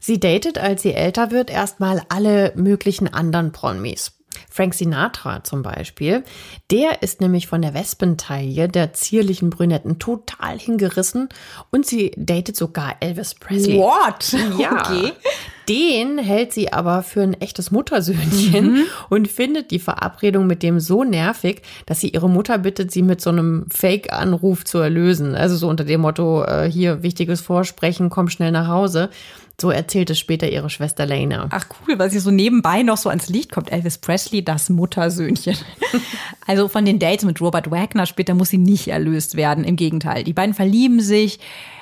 Sie datet, als sie älter wird, erstmal alle möglichen anderen Promis. Frank Sinatra zum Beispiel, der ist nämlich von der Wespentaille der zierlichen Brünetten total hingerissen und sie datet sogar Elvis Presley. What? Ja. Okay. Den hält sie aber für ein echtes Muttersöhnchen und findet die Verabredung mit dem so nervig, dass sie ihre Mutter bittet, sie mit so einem Fake-Anruf zu erlösen. Also so unter dem Motto, äh, hier wichtiges Vorsprechen, komm schnell nach Hause. So erzählt es später ihre Schwester Lena. Ach cool, was hier so nebenbei noch so ans Licht kommt. Elvis Presley, das Muttersöhnchen. also von den Dates mit Robert Wagner später muss sie nicht erlöst werden. Im Gegenteil, die beiden verlieben sich.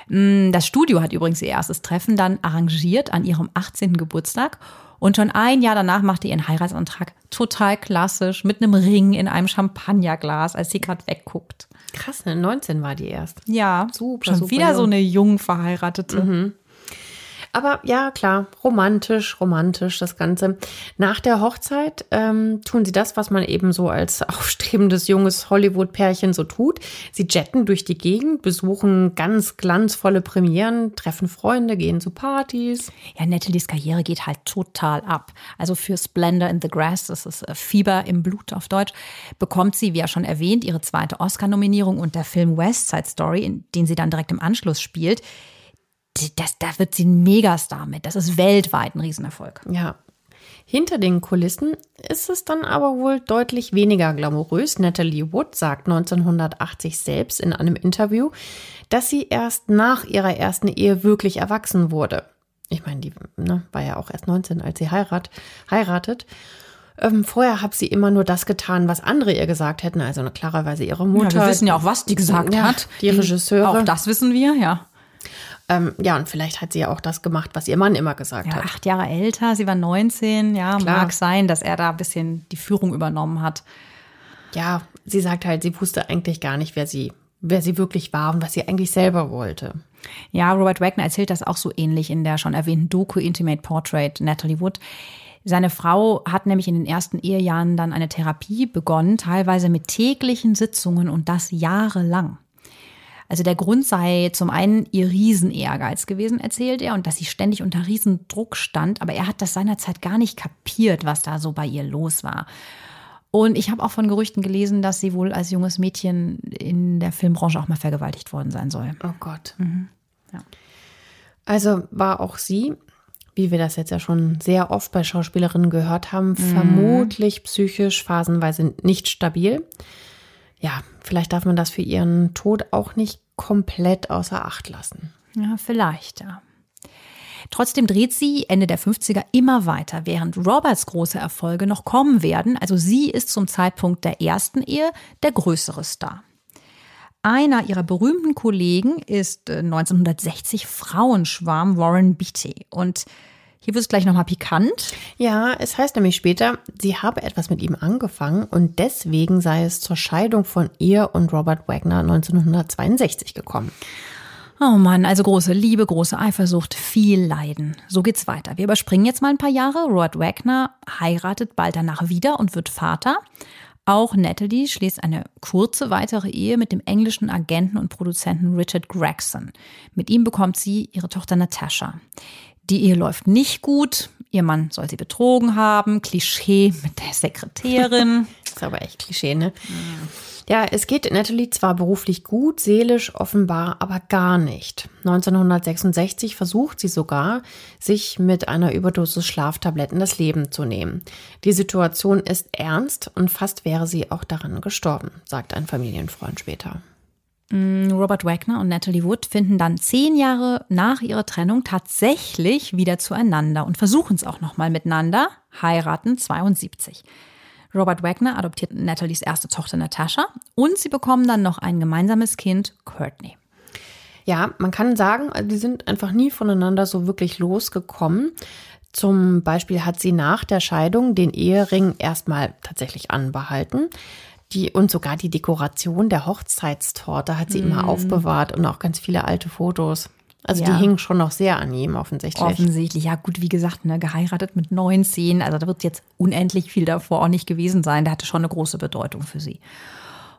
Mm, Das Studio hat übrigens ihr erstes Treffen dann arrangiert an ihrem 18. Geburtstag. Und schon ein Jahr danach machte ihren Heiratsantrag total klassisch mit einem Ring in einem Champagnerglas, als sie gerade wegguckt. Krass, ne? 19 war die erst. Ja, Super, schon super wieder jung. so eine jung verheiratete. Aber ja, klar, romantisch, romantisch das Ganze. Nach der Hochzeit ähm, tun sie das, was man eben so als aufstrebendes junges Hollywood-Pärchen so tut. Sie jetten durch die Gegend, besuchen ganz glanzvolle Premieren, treffen Freunde, gehen zu Partys. Ja, Natalies Karriere geht halt total ab. Also für Splendor in the Grass, das ist äh, Fieber im Blut auf Deutsch, bekommt sie, wie ja schon erwähnt, ihre zweite Oscar-Nominierung und der Film West Side Story, in den sie dann direkt im Anschluss spielt. Das, da wird sie ein Megastar mit. Das ist weltweit ein Riesenerfolg. Ja. Hinter den Kulissen ist es dann aber wohl deutlich weniger glamourös. Natalie Wood sagt 1980 selbst in einem Interview, dass sie erst nach ihrer ersten Ehe wirklich erwachsen wurde. Ich meine, die ne, war ja auch erst 19, als sie heirat, heiratet. Ähm, vorher hat sie immer nur das getan, was andere ihr gesagt hätten. Also klarerweise ihre Mutter. Ja, wir wissen ja auch, was die gesagt Ja, hat. die Regisseure. Auch das wissen wir, ja. Ähm, ja, und vielleicht hat sie ja auch das gemacht, was ihr Mann immer gesagt Ja, hat. acht Jahre älter, sie war 19. Ja, Klar. mag sein, dass er da ein bisschen die Führung übernommen hat. Ja, sie sagt halt, sie wusste eigentlich gar nicht, wer sie, wer sie wirklich war und was sie eigentlich selber wollte. Ja, Robert Wagner erzählt das auch so ähnlich in der schon erwähnten Doku Intimate Portrait Natalie Wood. Seine Frau hat nämlich in den ersten Ehejahren dann eine Therapie begonnen, teilweise mit täglichen Sitzungen und das jahrelang. Also der Grund sei zum einen ihr Riesenehrgeiz gewesen, erzählt er, und dass sie ständig unter Riesendruck stand, aber er hat das seinerzeit gar nicht kapiert, was da so bei ihr los war. Und ich habe auch von Gerüchten gelesen, dass sie wohl als junges Mädchen in der Filmbranche auch mal vergewaltigt worden sein soll. Oh Gott. Ja. Also war auch sie, wie wir das jetzt ja schon sehr oft bei Schauspielerinnen gehört haben, vermutlich psychisch phasenweise nicht stabil. Ja, vielleicht darf man das für ihren Tod auch nicht komplett außer Acht lassen. Ja, vielleicht, ja. Trotzdem dreht sie Ende der 50er immer weiter, während Roberts große Erfolge noch kommen werden. Also sie ist zum Zeitpunkt der ersten Ehe der größere Star. Einer ihrer berühmten Kollegen ist äh, 1960 Frauenschwarm Warren Beatty. Und hier wird es gleich nochmal pikant. Ja, es heißt nämlich später, sie habe etwas mit ihm angefangen und deswegen sei es zur Scheidung von ihr und Robert Wagner 1962 gekommen. Oh Mann, also große Liebe, große Eifersucht, viel Leiden. So geht's weiter. Wir überspringen jetzt mal ein paar Jahre. Robert Wagner heiratet bald danach wieder und wird Vater. Auch Natalie schließt eine kurze weitere Ehe mit dem englischen Agenten und Produzenten Richard Gregson. Mit ihm bekommt sie ihre Tochter Natasha. Die Ehe läuft nicht gut. Ihr Mann soll sie betrogen haben. Klischee mit der Sekretärin. ist aber echt Klischee, ne? Ja, es geht Natalie zwar beruflich gut, seelisch offenbar aber gar nicht. 1966 versucht sie sogar, sich mit einer Überdosis Schlaftabletten das Leben zu nehmen. Die Situation ist ernst und fast wäre sie auch daran gestorben, sagt ein Familienfreund später. Mm, Robert Wagner und Natalie Wood finden dann zehn Jahre nach ihrer Trennung tatsächlich wieder zueinander und versuchen es auch nochmal miteinander, heiraten 72. Robert Wagner adoptiert Nathalies erste Tochter Natascha und sie bekommen dann noch ein gemeinsames Kind, Courtney. Ja, man kann sagen, die sind einfach nie voneinander so wirklich losgekommen. Zum Beispiel hat sie nach der Scheidung den Ehering erstmal tatsächlich anbehalten. Die, und sogar die Dekoration der Hochzeitstorte hat sie mm. immer aufbewahrt und auch ganz viele alte Fotos. Also ja. die hingen schon noch sehr an ihm offensichtlich. Offensichtlich, ja gut, wie gesagt, ne, geheiratet mit 19, also da wird jetzt unendlich viel davor auch nicht gewesen sein. Der hatte schon eine große Bedeutung für sie.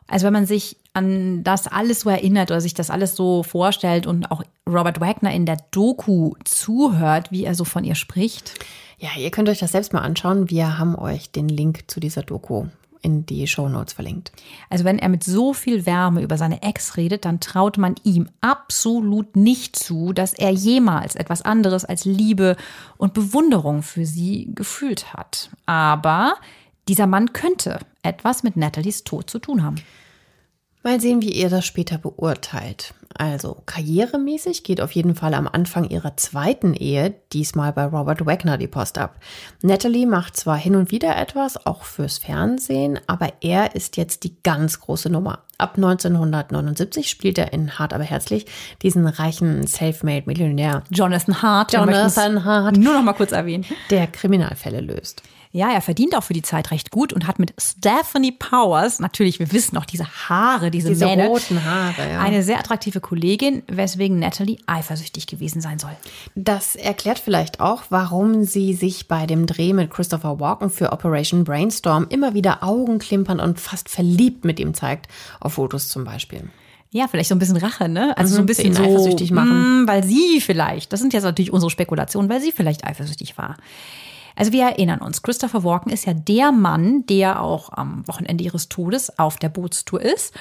Also wenn man sich an das alles so erinnert oder sich das alles so vorstellt und auch Robert Wagner in der Doku zuhört, wie er so von ihr spricht. Ja, ihr könnt euch das selbst mal anschauen. Wir haben euch den Link zu dieser Doku in die Show Notes verlinkt. Also wenn er mit so viel Wärme über seine Ex redet, dann traut man ihm absolut nicht zu, dass er jemals etwas anderes als Liebe und Bewunderung für sie gefühlt hat. Aber dieser Mann könnte etwas mit Nathalies Tod zu tun haben. Mal sehen, wie ihr das später beurteilt. Also karrieremäßig geht auf jeden Fall am Anfang ihrer zweiten Ehe, diesmal bei Robert Wagner, die Post ab. Natalie macht zwar hin und wieder etwas, auch fürs Fernsehen, aber er ist jetzt die ganz große Nummer. Ab 1979 spielt er in Hart aber herzlich diesen reichen Selfmade-Millionär. Jonathan Hart. Jonathan Hart. Nur noch mal kurz erwähnen. Der Kriminalfälle löst. Ja, er verdient auch für die Zeit recht gut und hat mit Stephanie Powers, natürlich, wir wissen noch, diese Haare, diese, diese Mähne, roten Haare, ja. eine sehr attraktive Kollegin, weswegen Natalie eifersüchtig gewesen sein soll. Das erklärt vielleicht auch, warum sie sich bei dem Dreh mit Christopher Walken für Operation Brainstorm immer wieder Augenklimpern und fast verliebt mit ihm zeigt, auf Fotos zum Beispiel. Ja, vielleicht so ein bisschen Rache, ne? Also mhm, so ein bisschen so, eifersüchtig machen. Mh, weil sie vielleicht, das sind jetzt natürlich unsere Spekulationen, weil sie vielleicht eifersüchtig war. Also wir erinnern uns, Christopher Walken ist ja der Mann, der auch am Wochenende ihres Todes auf der Bootstour ist.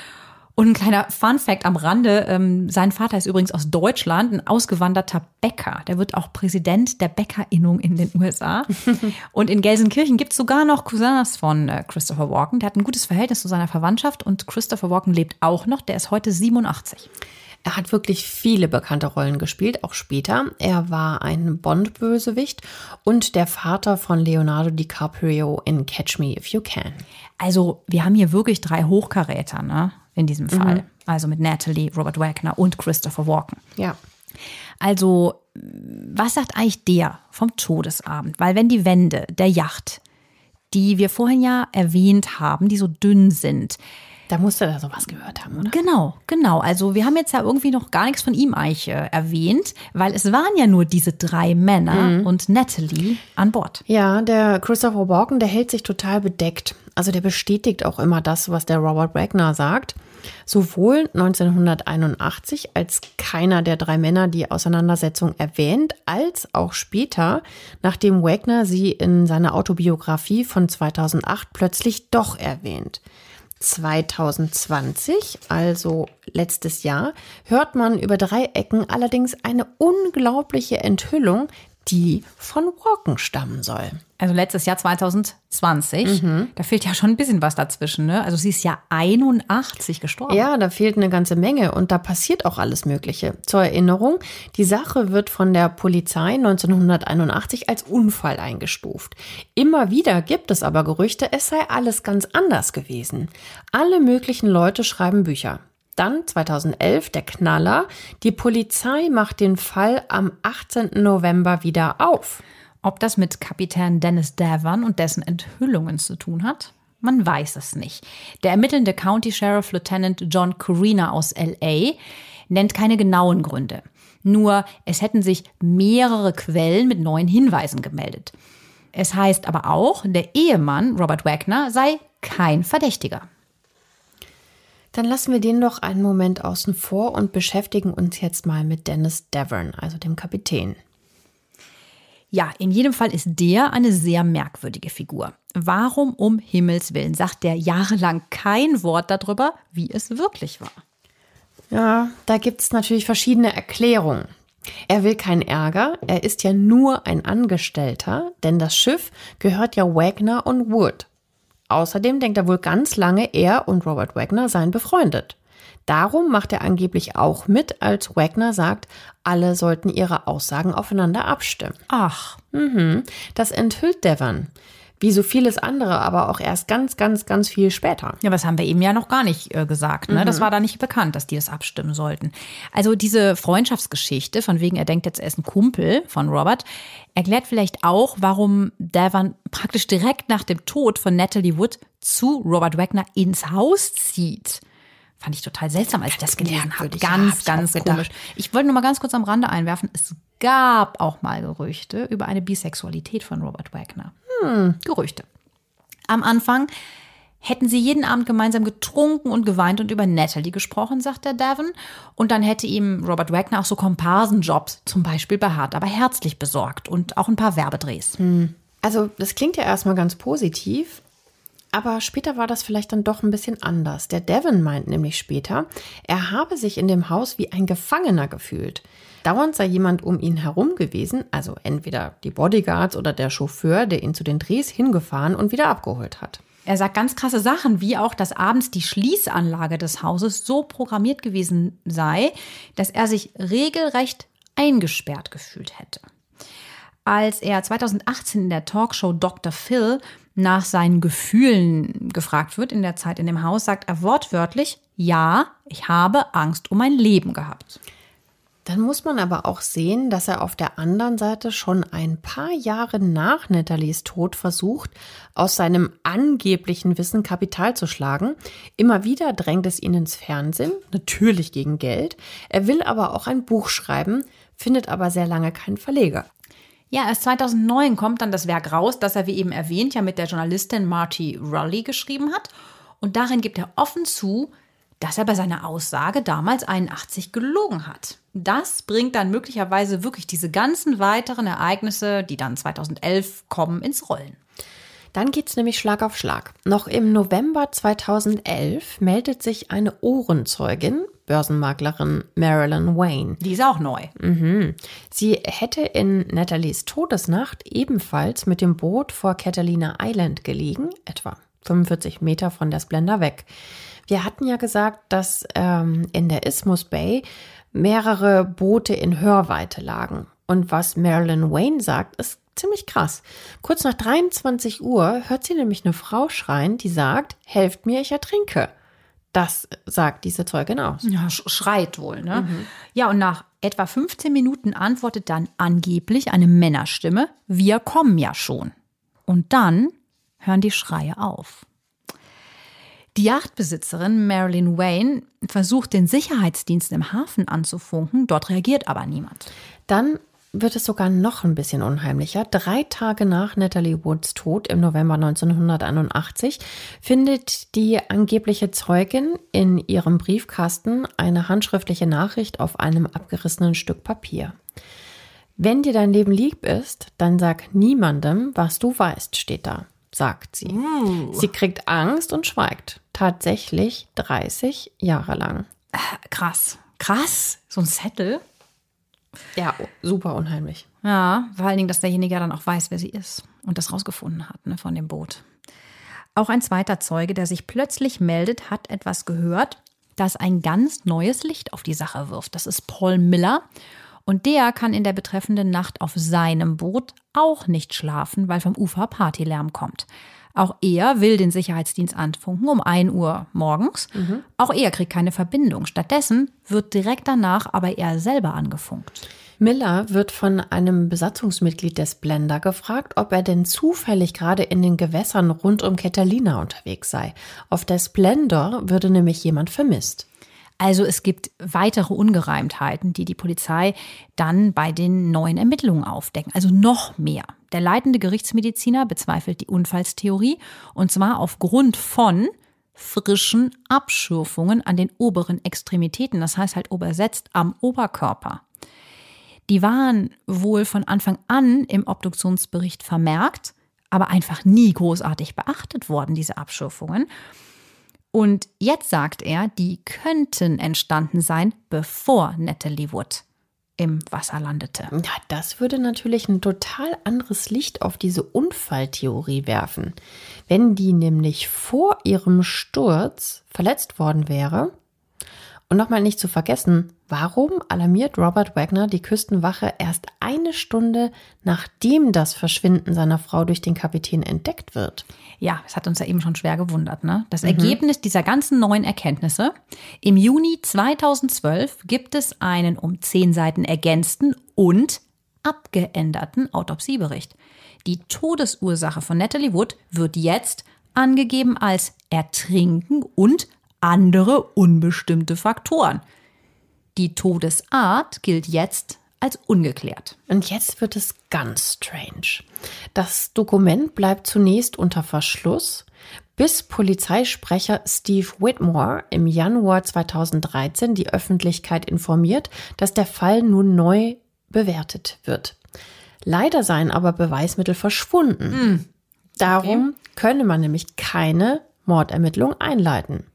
Und ein kleiner Fun Fact am Rande, ähm, sein Vater ist übrigens aus Deutschland, ein ausgewanderter Bäcker. Der wird auch Präsident der Bäckerinnung in den USA. und in Gelsenkirchen gibt es sogar noch Cousins von äh, Christopher Walken. Der hat ein gutes Verhältnis zu seiner Verwandtschaft und Christopher Walken lebt auch noch. Der ist heute 87. Er hat wirklich viele bekannte Rollen gespielt, auch später. Er war ein Bond-Bösewicht und der Vater von Leonardo DiCaprio in Catch Me If You Can. Also wir haben hier wirklich drei Hochkaräter ne, in diesem Fall. Mhm. Also mit Natalie, Robert Wagner und Christopher Walken. Ja. Also was sagt eigentlich der vom Todesabend? Weil wenn die Wände der Yacht, die wir vorhin ja erwähnt haben, die so dünn sind, da musste er sowas gehört haben, oder? Genau, genau. Also wir haben jetzt ja irgendwie noch gar nichts von ihm eigentlich äh, erwähnt, weil es waren ja nur diese drei Männer mhm. und Natalie an Bord. Ja, der Christopher Walken, der hält sich total bedeckt. Also der bestätigt auch immer das, was der Robert Wagner sagt. Sowohl 1981, als keiner der drei Männer die Auseinandersetzung erwähnt, als auch später, nachdem Wagner sie in seiner Autobiografie von 2008 plötzlich doch erwähnt. 2020, also letztes Jahr, hört man über drei Ecken allerdings eine unglaubliche Enthüllung, die von Walken stammen soll. Also letztes Jahr 2020, mhm. da fehlt ja schon ein bisschen was dazwischen. Ne? Also sie ist ja 81 gestorben. Ja, da fehlt eine ganze Menge und da passiert auch alles Mögliche. Zur Erinnerung, die Sache wird von der Polizei 1981 als Unfall eingestuft. Immer wieder gibt es aber Gerüchte, es sei alles ganz anders gewesen. Alle möglichen Leute schreiben Bücher. Dann 2011 der Knaller. Die Polizei macht den Fall am 18. November wieder auf. Ob das mit Kapitän Dennis Davern und dessen Enthüllungen zu tun hat? Man weiß es nicht. Der ermittelnde County Sheriff Lieutenant John Corina aus LA nennt keine genauen Gründe. Nur es hätten sich mehrere Quellen mit neuen Hinweisen gemeldet. Es heißt aber auch, der Ehemann Robert Wagner sei kein Verdächtiger. Dann lassen wir den doch einen Moment außen vor und beschäftigen uns jetzt mal mit Dennis Devon, also dem Kapitän. Ja, in jedem Fall ist der eine sehr merkwürdige Figur. Warum um Himmels willen sagt der jahrelang kein Wort darüber, wie es wirklich war? Ja, da gibt es natürlich verschiedene Erklärungen. Er will keinen Ärger, er ist ja nur ein Angestellter, denn das Schiff gehört ja Wagner und Wood. Außerdem denkt er wohl ganz lange, er und Robert Wagner seien befreundet. Darum macht er angeblich auch mit, als Wagner sagt, alle sollten ihre Aussagen aufeinander abstimmen. Ach. Mhm. Das enthüllt Devon. Wie so vieles andere, aber auch erst ganz, ganz, ganz viel später. Ja, was haben wir eben ja noch gar nicht äh, gesagt. Ne? Mhm. Das war da nicht bekannt, dass die das abstimmen sollten. Also diese Freundschaftsgeschichte, von wegen er denkt jetzt, er ist ein Kumpel von Robert, erklärt vielleicht auch, warum Devon praktisch direkt nach dem Tod von Natalie Wood zu Robert Wagner ins Haus zieht. Fand ich total seltsam, als ich das gelesen habe. Ganz, ganz komisch. Ich wollte nur mal ganz kurz am Rande einwerfen. Es gab auch mal Gerüchte über eine Bisexualität von Robert Wagner. Hm, Gerüchte. Am Anfang hätten sie jeden Abend gemeinsam getrunken und geweint und über Natalie gesprochen, sagt der Davin. Und dann hätte ihm Robert Wagner auch so Komparsenjobs, zum Beispiel bei Hart, aber herzlich besorgt und auch ein paar Werbedrehs. Hm. Also, das klingt ja erstmal ganz positiv, aber später war das vielleicht dann doch ein bisschen anders. Der Devon meint nämlich später, er habe sich in dem Haus wie ein Gefangener gefühlt. Dauernd sei jemand um ihn herum gewesen, also entweder die Bodyguards oder der Chauffeur, der ihn zu den Drehs hingefahren und wieder abgeholt hat. Er sagt ganz krasse Sachen, wie auch, dass abends die Schließanlage des Hauses so programmiert gewesen sei, dass er sich regelrecht eingesperrt gefühlt hätte. Als er 2018 in der Talkshow Dr. Phil nach seinen Gefühlen gefragt wird in der Zeit in dem Haus, sagt er wortwörtlich, ja, ich habe Angst um mein Leben gehabt. Dann muss man aber auch sehen, dass er auf der anderen Seite schon ein paar Jahre nach Nathalies Tod versucht, aus seinem angeblichen Wissen Kapital zu schlagen. Immer wieder drängt es ihn ins Fernsehen, natürlich gegen Geld. Er will aber auch ein Buch schreiben, findet aber sehr lange keinen Verleger. Ja, erst 2009 kommt dann das Werk raus, das er, wie eben erwähnt, ja mit der Journalistin Marty Rully geschrieben hat. Und darin gibt er offen zu, dass er bei seiner Aussage damals 81 gelogen hat. Das bringt dann möglicherweise wirklich diese ganzen weiteren Ereignisse, die dann 2011 kommen, ins Rollen. Dann geht es nämlich Schlag auf Schlag. Noch im November 2011 meldet sich eine Ohrenzeugin, Börsenmaklerin Marilyn Wayne. Die ist auch neu. Mhm. Sie hätte in Nathalies Todesnacht ebenfalls mit dem Boot vor Catalina Island gelegen, etwa 45 Meter von der Splendor weg. Wir hatten ja gesagt, dass ähm, in der Isthmus Bay mehrere Boote in Hörweite lagen. Und was Marilyn Wayne sagt, ist ziemlich krass. Kurz nach 23 Uhr hört sie nämlich eine Frau schreien, die sagt, helft mir, ich ertrinke. Das sagt diese Zeugin aus. Ja, schreit wohl, ne? Mhm. Ja, und nach etwa 15 Minuten antwortet dann angeblich eine Männerstimme, wir kommen ja schon. Und dann hören die Schreie auf. Die Yachtbesitzerin Marilyn Wayne versucht, den Sicherheitsdienst im Hafen anzufunken, dort reagiert aber niemand. Dann wird es sogar noch ein bisschen unheimlicher. Drei Tage nach Natalie Woods Tod im November 1981 findet die angebliche Zeugin in ihrem Briefkasten eine handschriftliche Nachricht auf einem abgerissenen Stück Papier. Wenn dir dein Leben lieb ist, dann sag niemandem, was du weißt, steht da, sagt sie. Uh. Sie kriegt Angst und schweigt. Tatsächlich 30 Jahre lang. Äh, krass. Krass. So ein Zettel. Ja, super unheimlich. Ja, vor allen Dingen, dass derjenige dann auch weiß, wer sie ist und das rausgefunden hat ne, von dem Boot. Auch ein zweiter Zeuge, der sich plötzlich meldet, hat etwas gehört, das ein ganz neues Licht auf die Sache wirft. Das ist Paul Miller. Und der kann in der betreffenden Nacht auf seinem Boot auch nicht schlafen, weil vom Ufer Partylärm kommt. Auch er will den Sicherheitsdienst anfunken um 1 Uhr morgens. Mhm. Auch er kriegt keine Verbindung. Stattdessen wird direkt danach aber er selber angefunkt. Miller wird von einem Besatzungsmitglied des Blender gefragt, ob er denn zufällig gerade in den Gewässern rund um Catalina unterwegs sei. Auf der Splendor würde nämlich jemand vermisst. Also es gibt weitere Ungereimtheiten, die die Polizei dann bei den neuen Ermittlungen aufdecken. Also noch mehr. Der leitende Gerichtsmediziner bezweifelt die Unfallstheorie und zwar aufgrund von frischen Abschürfungen an den oberen Extremitäten, das heißt halt übersetzt am Oberkörper. Die waren wohl von Anfang an im Obduktionsbericht vermerkt, aber einfach nie großartig beachtet worden, diese Abschürfungen. Und jetzt sagt er, die könnten entstanden sein, bevor Natalie Wood im Wasser landete. Ja, das würde natürlich ein total anderes Licht auf diese Unfalltheorie werfen. Wenn die nämlich vor ihrem Sturz verletzt worden wäre, und nochmal nicht zu vergessen, warum alarmiert Robert Wagner die Küstenwache erst eine Stunde nachdem das Verschwinden seiner Frau durch den Kapitän entdeckt wird? Ja, es hat uns ja eben schon schwer gewundert. Ne? Das mhm. Ergebnis dieser ganzen neuen Erkenntnisse. Im Juni 2012 gibt es einen um zehn Seiten ergänzten und abgeänderten Autopsiebericht. Die Todesursache von Natalie Wood wird jetzt angegeben als Ertrinken und andere unbestimmte Faktoren. Die Todesart gilt jetzt als ungeklärt. Und jetzt wird es ganz strange. Das Dokument bleibt zunächst unter Verschluss, bis Polizeisprecher Steve Whitmore im Januar 2013 die Öffentlichkeit informiert, dass der Fall nun neu bewertet wird. Leider seien aber Beweismittel verschwunden. Mm. Darum okay. könne man nämlich keine Mordermittlung einleiten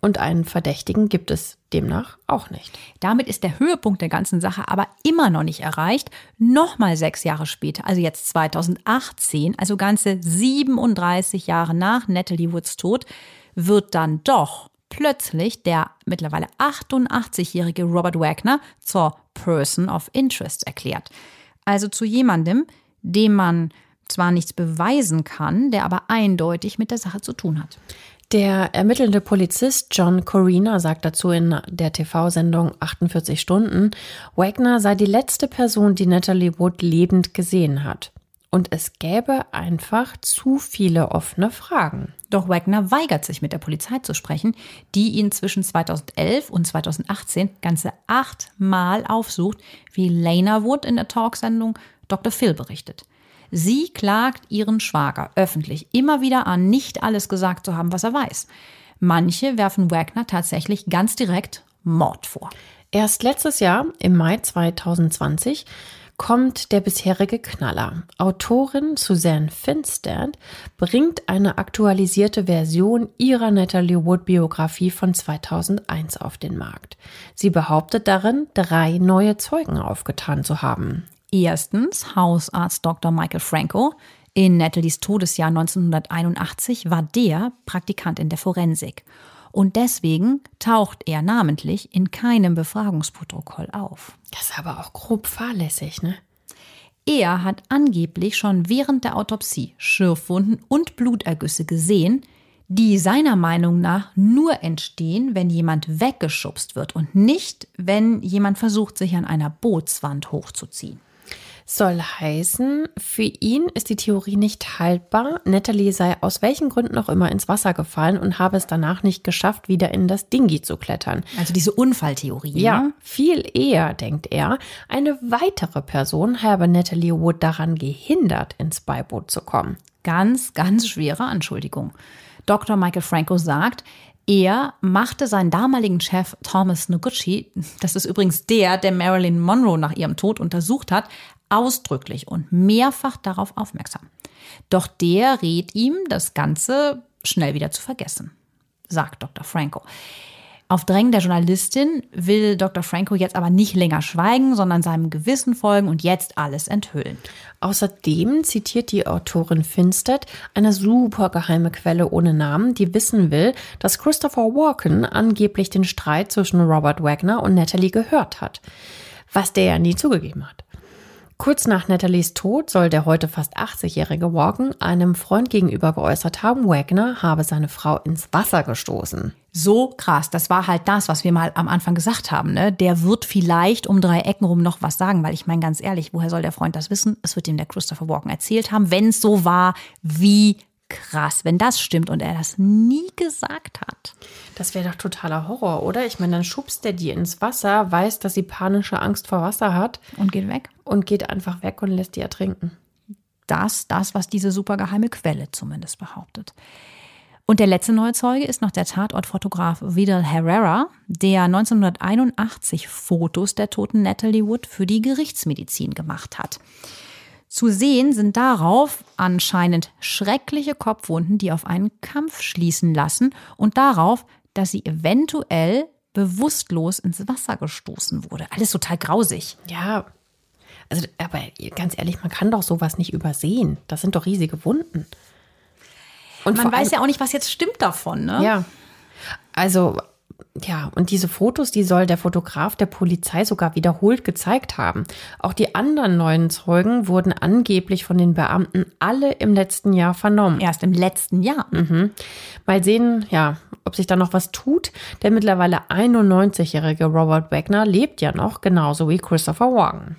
und einen Verdächtigen gibt es demnach auch nicht. Damit ist der Höhepunkt der ganzen Sache aber immer noch nicht erreicht. Nochmal sechs Jahre später, also jetzt 2018, also ganze 37 Jahre nach Natalie Woods Tod, wird dann doch plötzlich der mittlerweile 88-jährige Robert Wagner zur Person of Interest erklärt. Also zu jemandem, dem man zwar nichts beweisen kann, der aber eindeutig mit der Sache zu tun hat. Der ermittelnde Polizist John Corina sagt dazu in der TV-Sendung 48 Stunden, Wagner sei die letzte Person, die Natalie Wood lebend gesehen hat. Und es gäbe einfach zu viele offene Fragen. Doch Wagner weigert sich mit der Polizei zu sprechen, die ihn zwischen 2011 und 2018 ganze achtmal aufsucht, wie Lena Wood in der Talksendung Dr. Phil berichtet. Sie klagt ihren Schwager öffentlich immer wieder an, nicht alles gesagt zu haben, was er weiß. Manche werfen Wagner tatsächlich ganz direkt Mord vor. Erst letztes Jahr, im Mai 2020, kommt der bisherige Knaller. Autorin Suzanne Finstad bringt eine aktualisierte Version ihrer Natalie Wood Biografie von 2001 auf den Markt. Sie behauptet darin, drei neue Zeugen aufgetan zu haben. Erstens Hausarzt Dr. Michael Franco. In Natalies Todesjahr 1981 war der Praktikant in der Forensik. Und deswegen taucht er namentlich in keinem Befragungsprotokoll auf. Das ist aber auch grob fahrlässig, ne? Er hat angeblich schon während der Autopsie Schürfwunden und Blutergüsse gesehen, die seiner Meinung nach nur entstehen, wenn jemand weggeschubst wird und nicht, wenn jemand versucht, sich an einer Bootswand hochzuziehen. Soll heißen, für ihn ist die Theorie nicht haltbar. Natalie sei aus welchen Gründen auch immer ins Wasser gefallen und habe es danach nicht geschafft, wieder in das Dingi zu klettern. Also diese Unfalltheorie. Ja, ne? viel eher, denkt er, eine weitere Person habe Natalie Wood daran gehindert, ins Beiboot zu kommen. Ganz, ganz schwere Anschuldigung. Dr. Michael Franco sagt, er machte seinen damaligen Chef Thomas Noguchi, das ist übrigens der, der Marilyn Monroe nach ihrem Tod untersucht hat, ausdrücklich und mehrfach darauf aufmerksam. Doch der rät ihm, das Ganze schnell wieder zu vergessen, sagt Dr. Franco. Auf Drängen der Journalistin will Dr. Franco jetzt aber nicht länger schweigen, sondern seinem Gewissen folgen und jetzt alles enthüllen. Außerdem zitiert die Autorin Finstead eine super geheime Quelle ohne Namen, die wissen will, dass Christopher Walken angeblich den Streit zwischen Robert Wagner und Natalie gehört hat. Was der ja nie zugegeben hat. Kurz nach Nathalies Tod soll der heute fast 80-jährige Walken einem Freund gegenüber geäußert haben, Wagner habe seine Frau ins Wasser gestoßen. So krass, das war halt das, was wir mal am Anfang gesagt haben. Ne? Der wird vielleicht um drei Ecken rum noch was sagen, weil ich meine ganz ehrlich, woher soll der Freund das wissen? Es wird ihm der Christopher Walken erzählt haben. Wenn es so war, wie krass, wenn das stimmt und er das nie gesagt hat. Das wäre doch totaler Horror, oder? Ich meine, dann schubst er die ins Wasser, weiß, dass sie panische Angst vor Wasser hat. Und geht weg. Und geht einfach weg und lässt die ertrinken. Das, das, was diese supergeheime Quelle zumindest behauptet. Und der letzte neue Zeuge ist noch der Tatortfotograf Vidal Herrera, der 1981 Fotos der toten Natalie Wood für die Gerichtsmedizin gemacht hat. Zu sehen sind darauf anscheinend schreckliche Kopfwunden, die auf einen Kampf schließen lassen und darauf, dass sie eventuell bewusstlos ins Wasser gestoßen wurde. Alles total grausig. Ja. Also, aber ganz ehrlich, man kann doch sowas nicht übersehen. Das sind doch riesige Wunden. Und man weiß ja auch nicht, was jetzt stimmt davon, ne? Ja. Also, ja, und diese Fotos, die soll der Fotograf der Polizei sogar wiederholt gezeigt haben. Auch die anderen neuen Zeugen wurden angeblich von den Beamten alle im letzten Jahr vernommen. Erst im letzten Jahr. Mhm. Mal sehen, ja, ob sich da noch was tut. Der mittlerweile 91-jährige Robert Wagner lebt ja noch, genauso wie Christopher Walken.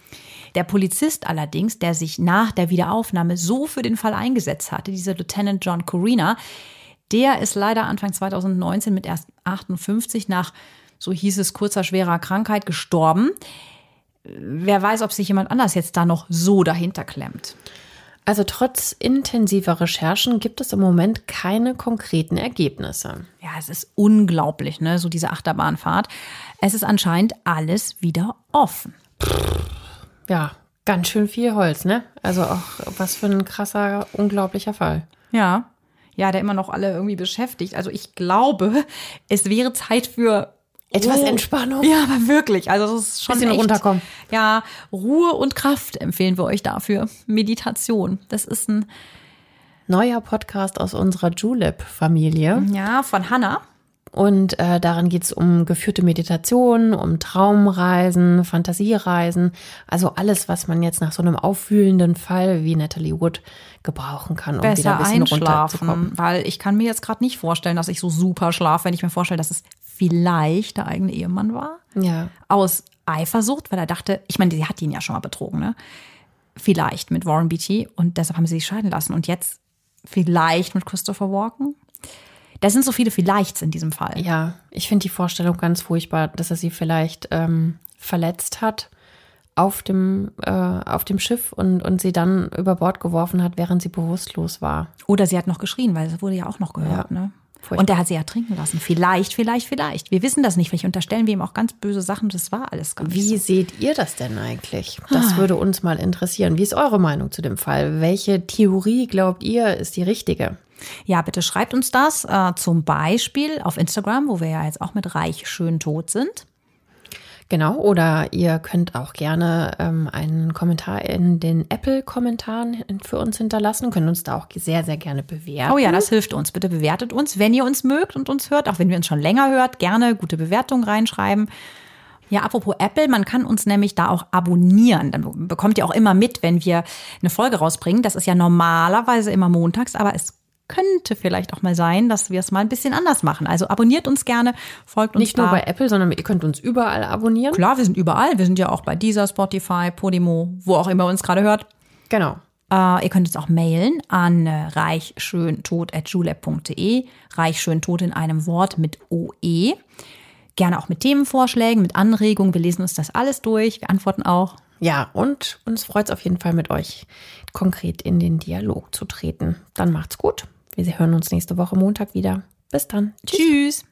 Der Polizist allerdings, der sich nach der Wiederaufnahme so für den Fall eingesetzt hatte, dieser Lieutenant John Corina, der ist leider Anfang 2019 mit erst 58 nach, so hieß es, kurzer schwerer Krankheit gestorben. Wer weiß, ob sich jemand anders jetzt da noch so dahinter klemmt. Also trotz intensiver Recherchen gibt es im Moment keine konkreten Ergebnisse. Ja, es ist unglaublich, ne, so diese Achterbahnfahrt. Es ist anscheinend alles wieder offen. Ja, ganz schön viel Holz, ne? Also auch was für ein krasser, unglaublicher Fall. Ja, ja, der immer noch alle irgendwie beschäftigt. Also ich glaube, es wäre Zeit für etwas Ruhe. Entspannung. Ja, aber wirklich. Also das ist schon Bisschen echt, runterkommen. Ja, Ruhe und Kraft empfehlen wir euch dafür. Meditation. Das ist ein neuer Podcast aus unserer Julep-Familie. Ja, von Hannah. Und äh, darin geht es um geführte Meditation, um Traumreisen, Fantasiereisen, also alles, was man jetzt nach so einem auffühlenden Fall wie Natalie Wood gebrauchen kann, um Besser wieder ein bisschen runterzukommen. weil ich kann mir jetzt gerade nicht vorstellen, dass ich so super schlafe, wenn ich mir vorstelle, dass es vielleicht der eigene Ehemann war. Ja. Aus Eifersucht, weil er dachte, ich meine, sie hat ihn ja schon mal betrogen, ne? Vielleicht mit Warren Beatty und deshalb haben sie sich scheiden lassen. Und jetzt vielleicht mit Christopher Walken? Da sind so viele Vielleichts in diesem Fall. Ja, ich finde die Vorstellung ganz furchtbar, dass er sie vielleicht ähm, verletzt hat auf dem, äh, auf dem Schiff und, und sie dann über Bord geworfen hat, während sie bewusstlos war. Oder sie hat noch geschrien, weil es wurde ja auch noch gehört, Ja. ne? Furchtbar. Und der hat sie ja trinken lassen. Vielleicht, vielleicht, vielleicht. Wir wissen das nicht. Vielleicht unterstellen wir ihm auch ganz böse Sachen. Das war alles nicht Wie so. seht ihr das denn eigentlich? Das würde uns mal interessieren. Wie ist eure Meinung zu dem Fall? Welche Theorie glaubt ihr ist die richtige? Ja, bitte schreibt uns das äh, zum Beispiel auf Instagram, wo wir ja jetzt auch mit Reich schön tot sind. Genau, oder ihr könnt auch gerne ähm, einen Kommentar in den Apple-Kommentaren für uns hinterlassen, könnt uns da auch sehr, sehr gerne bewerten. Oh ja, das hilft uns. Bitte bewertet uns, wenn ihr uns mögt und uns hört, auch wenn wir uns schon länger hört, gerne gute Bewertungen reinschreiben. Ja, apropos Apple, man kann uns nämlich da auch abonnieren. Dann bekommt ihr auch immer mit, wenn wir eine Folge rausbringen. Das ist ja normalerweise immer montags, aber es könnte vielleicht auch mal sein, dass wir es mal ein bisschen anders machen. Also abonniert uns gerne, folgt uns Nicht nur da. bei Apple, sondern ihr könnt uns überall abonnieren. Klar, wir sind überall. Wir sind ja auch bei dieser Spotify, Podimo, wo auch immer ihr uns gerade hört. Genau. Äh, ihr könnt uns auch mailen an äh, reichschöntot.julep.de. Reichschöntot in einem Wort mit OE. Gerne auch mit Themenvorschlägen, mit Anregungen. Wir lesen uns das alles durch. Wir antworten auch. Ja, und uns freut es auf jeden Fall mit euch konkret in den Dialog zu treten. Dann macht's gut. Wir hören uns nächste Woche Montag wieder. Bis dann. Tschüss.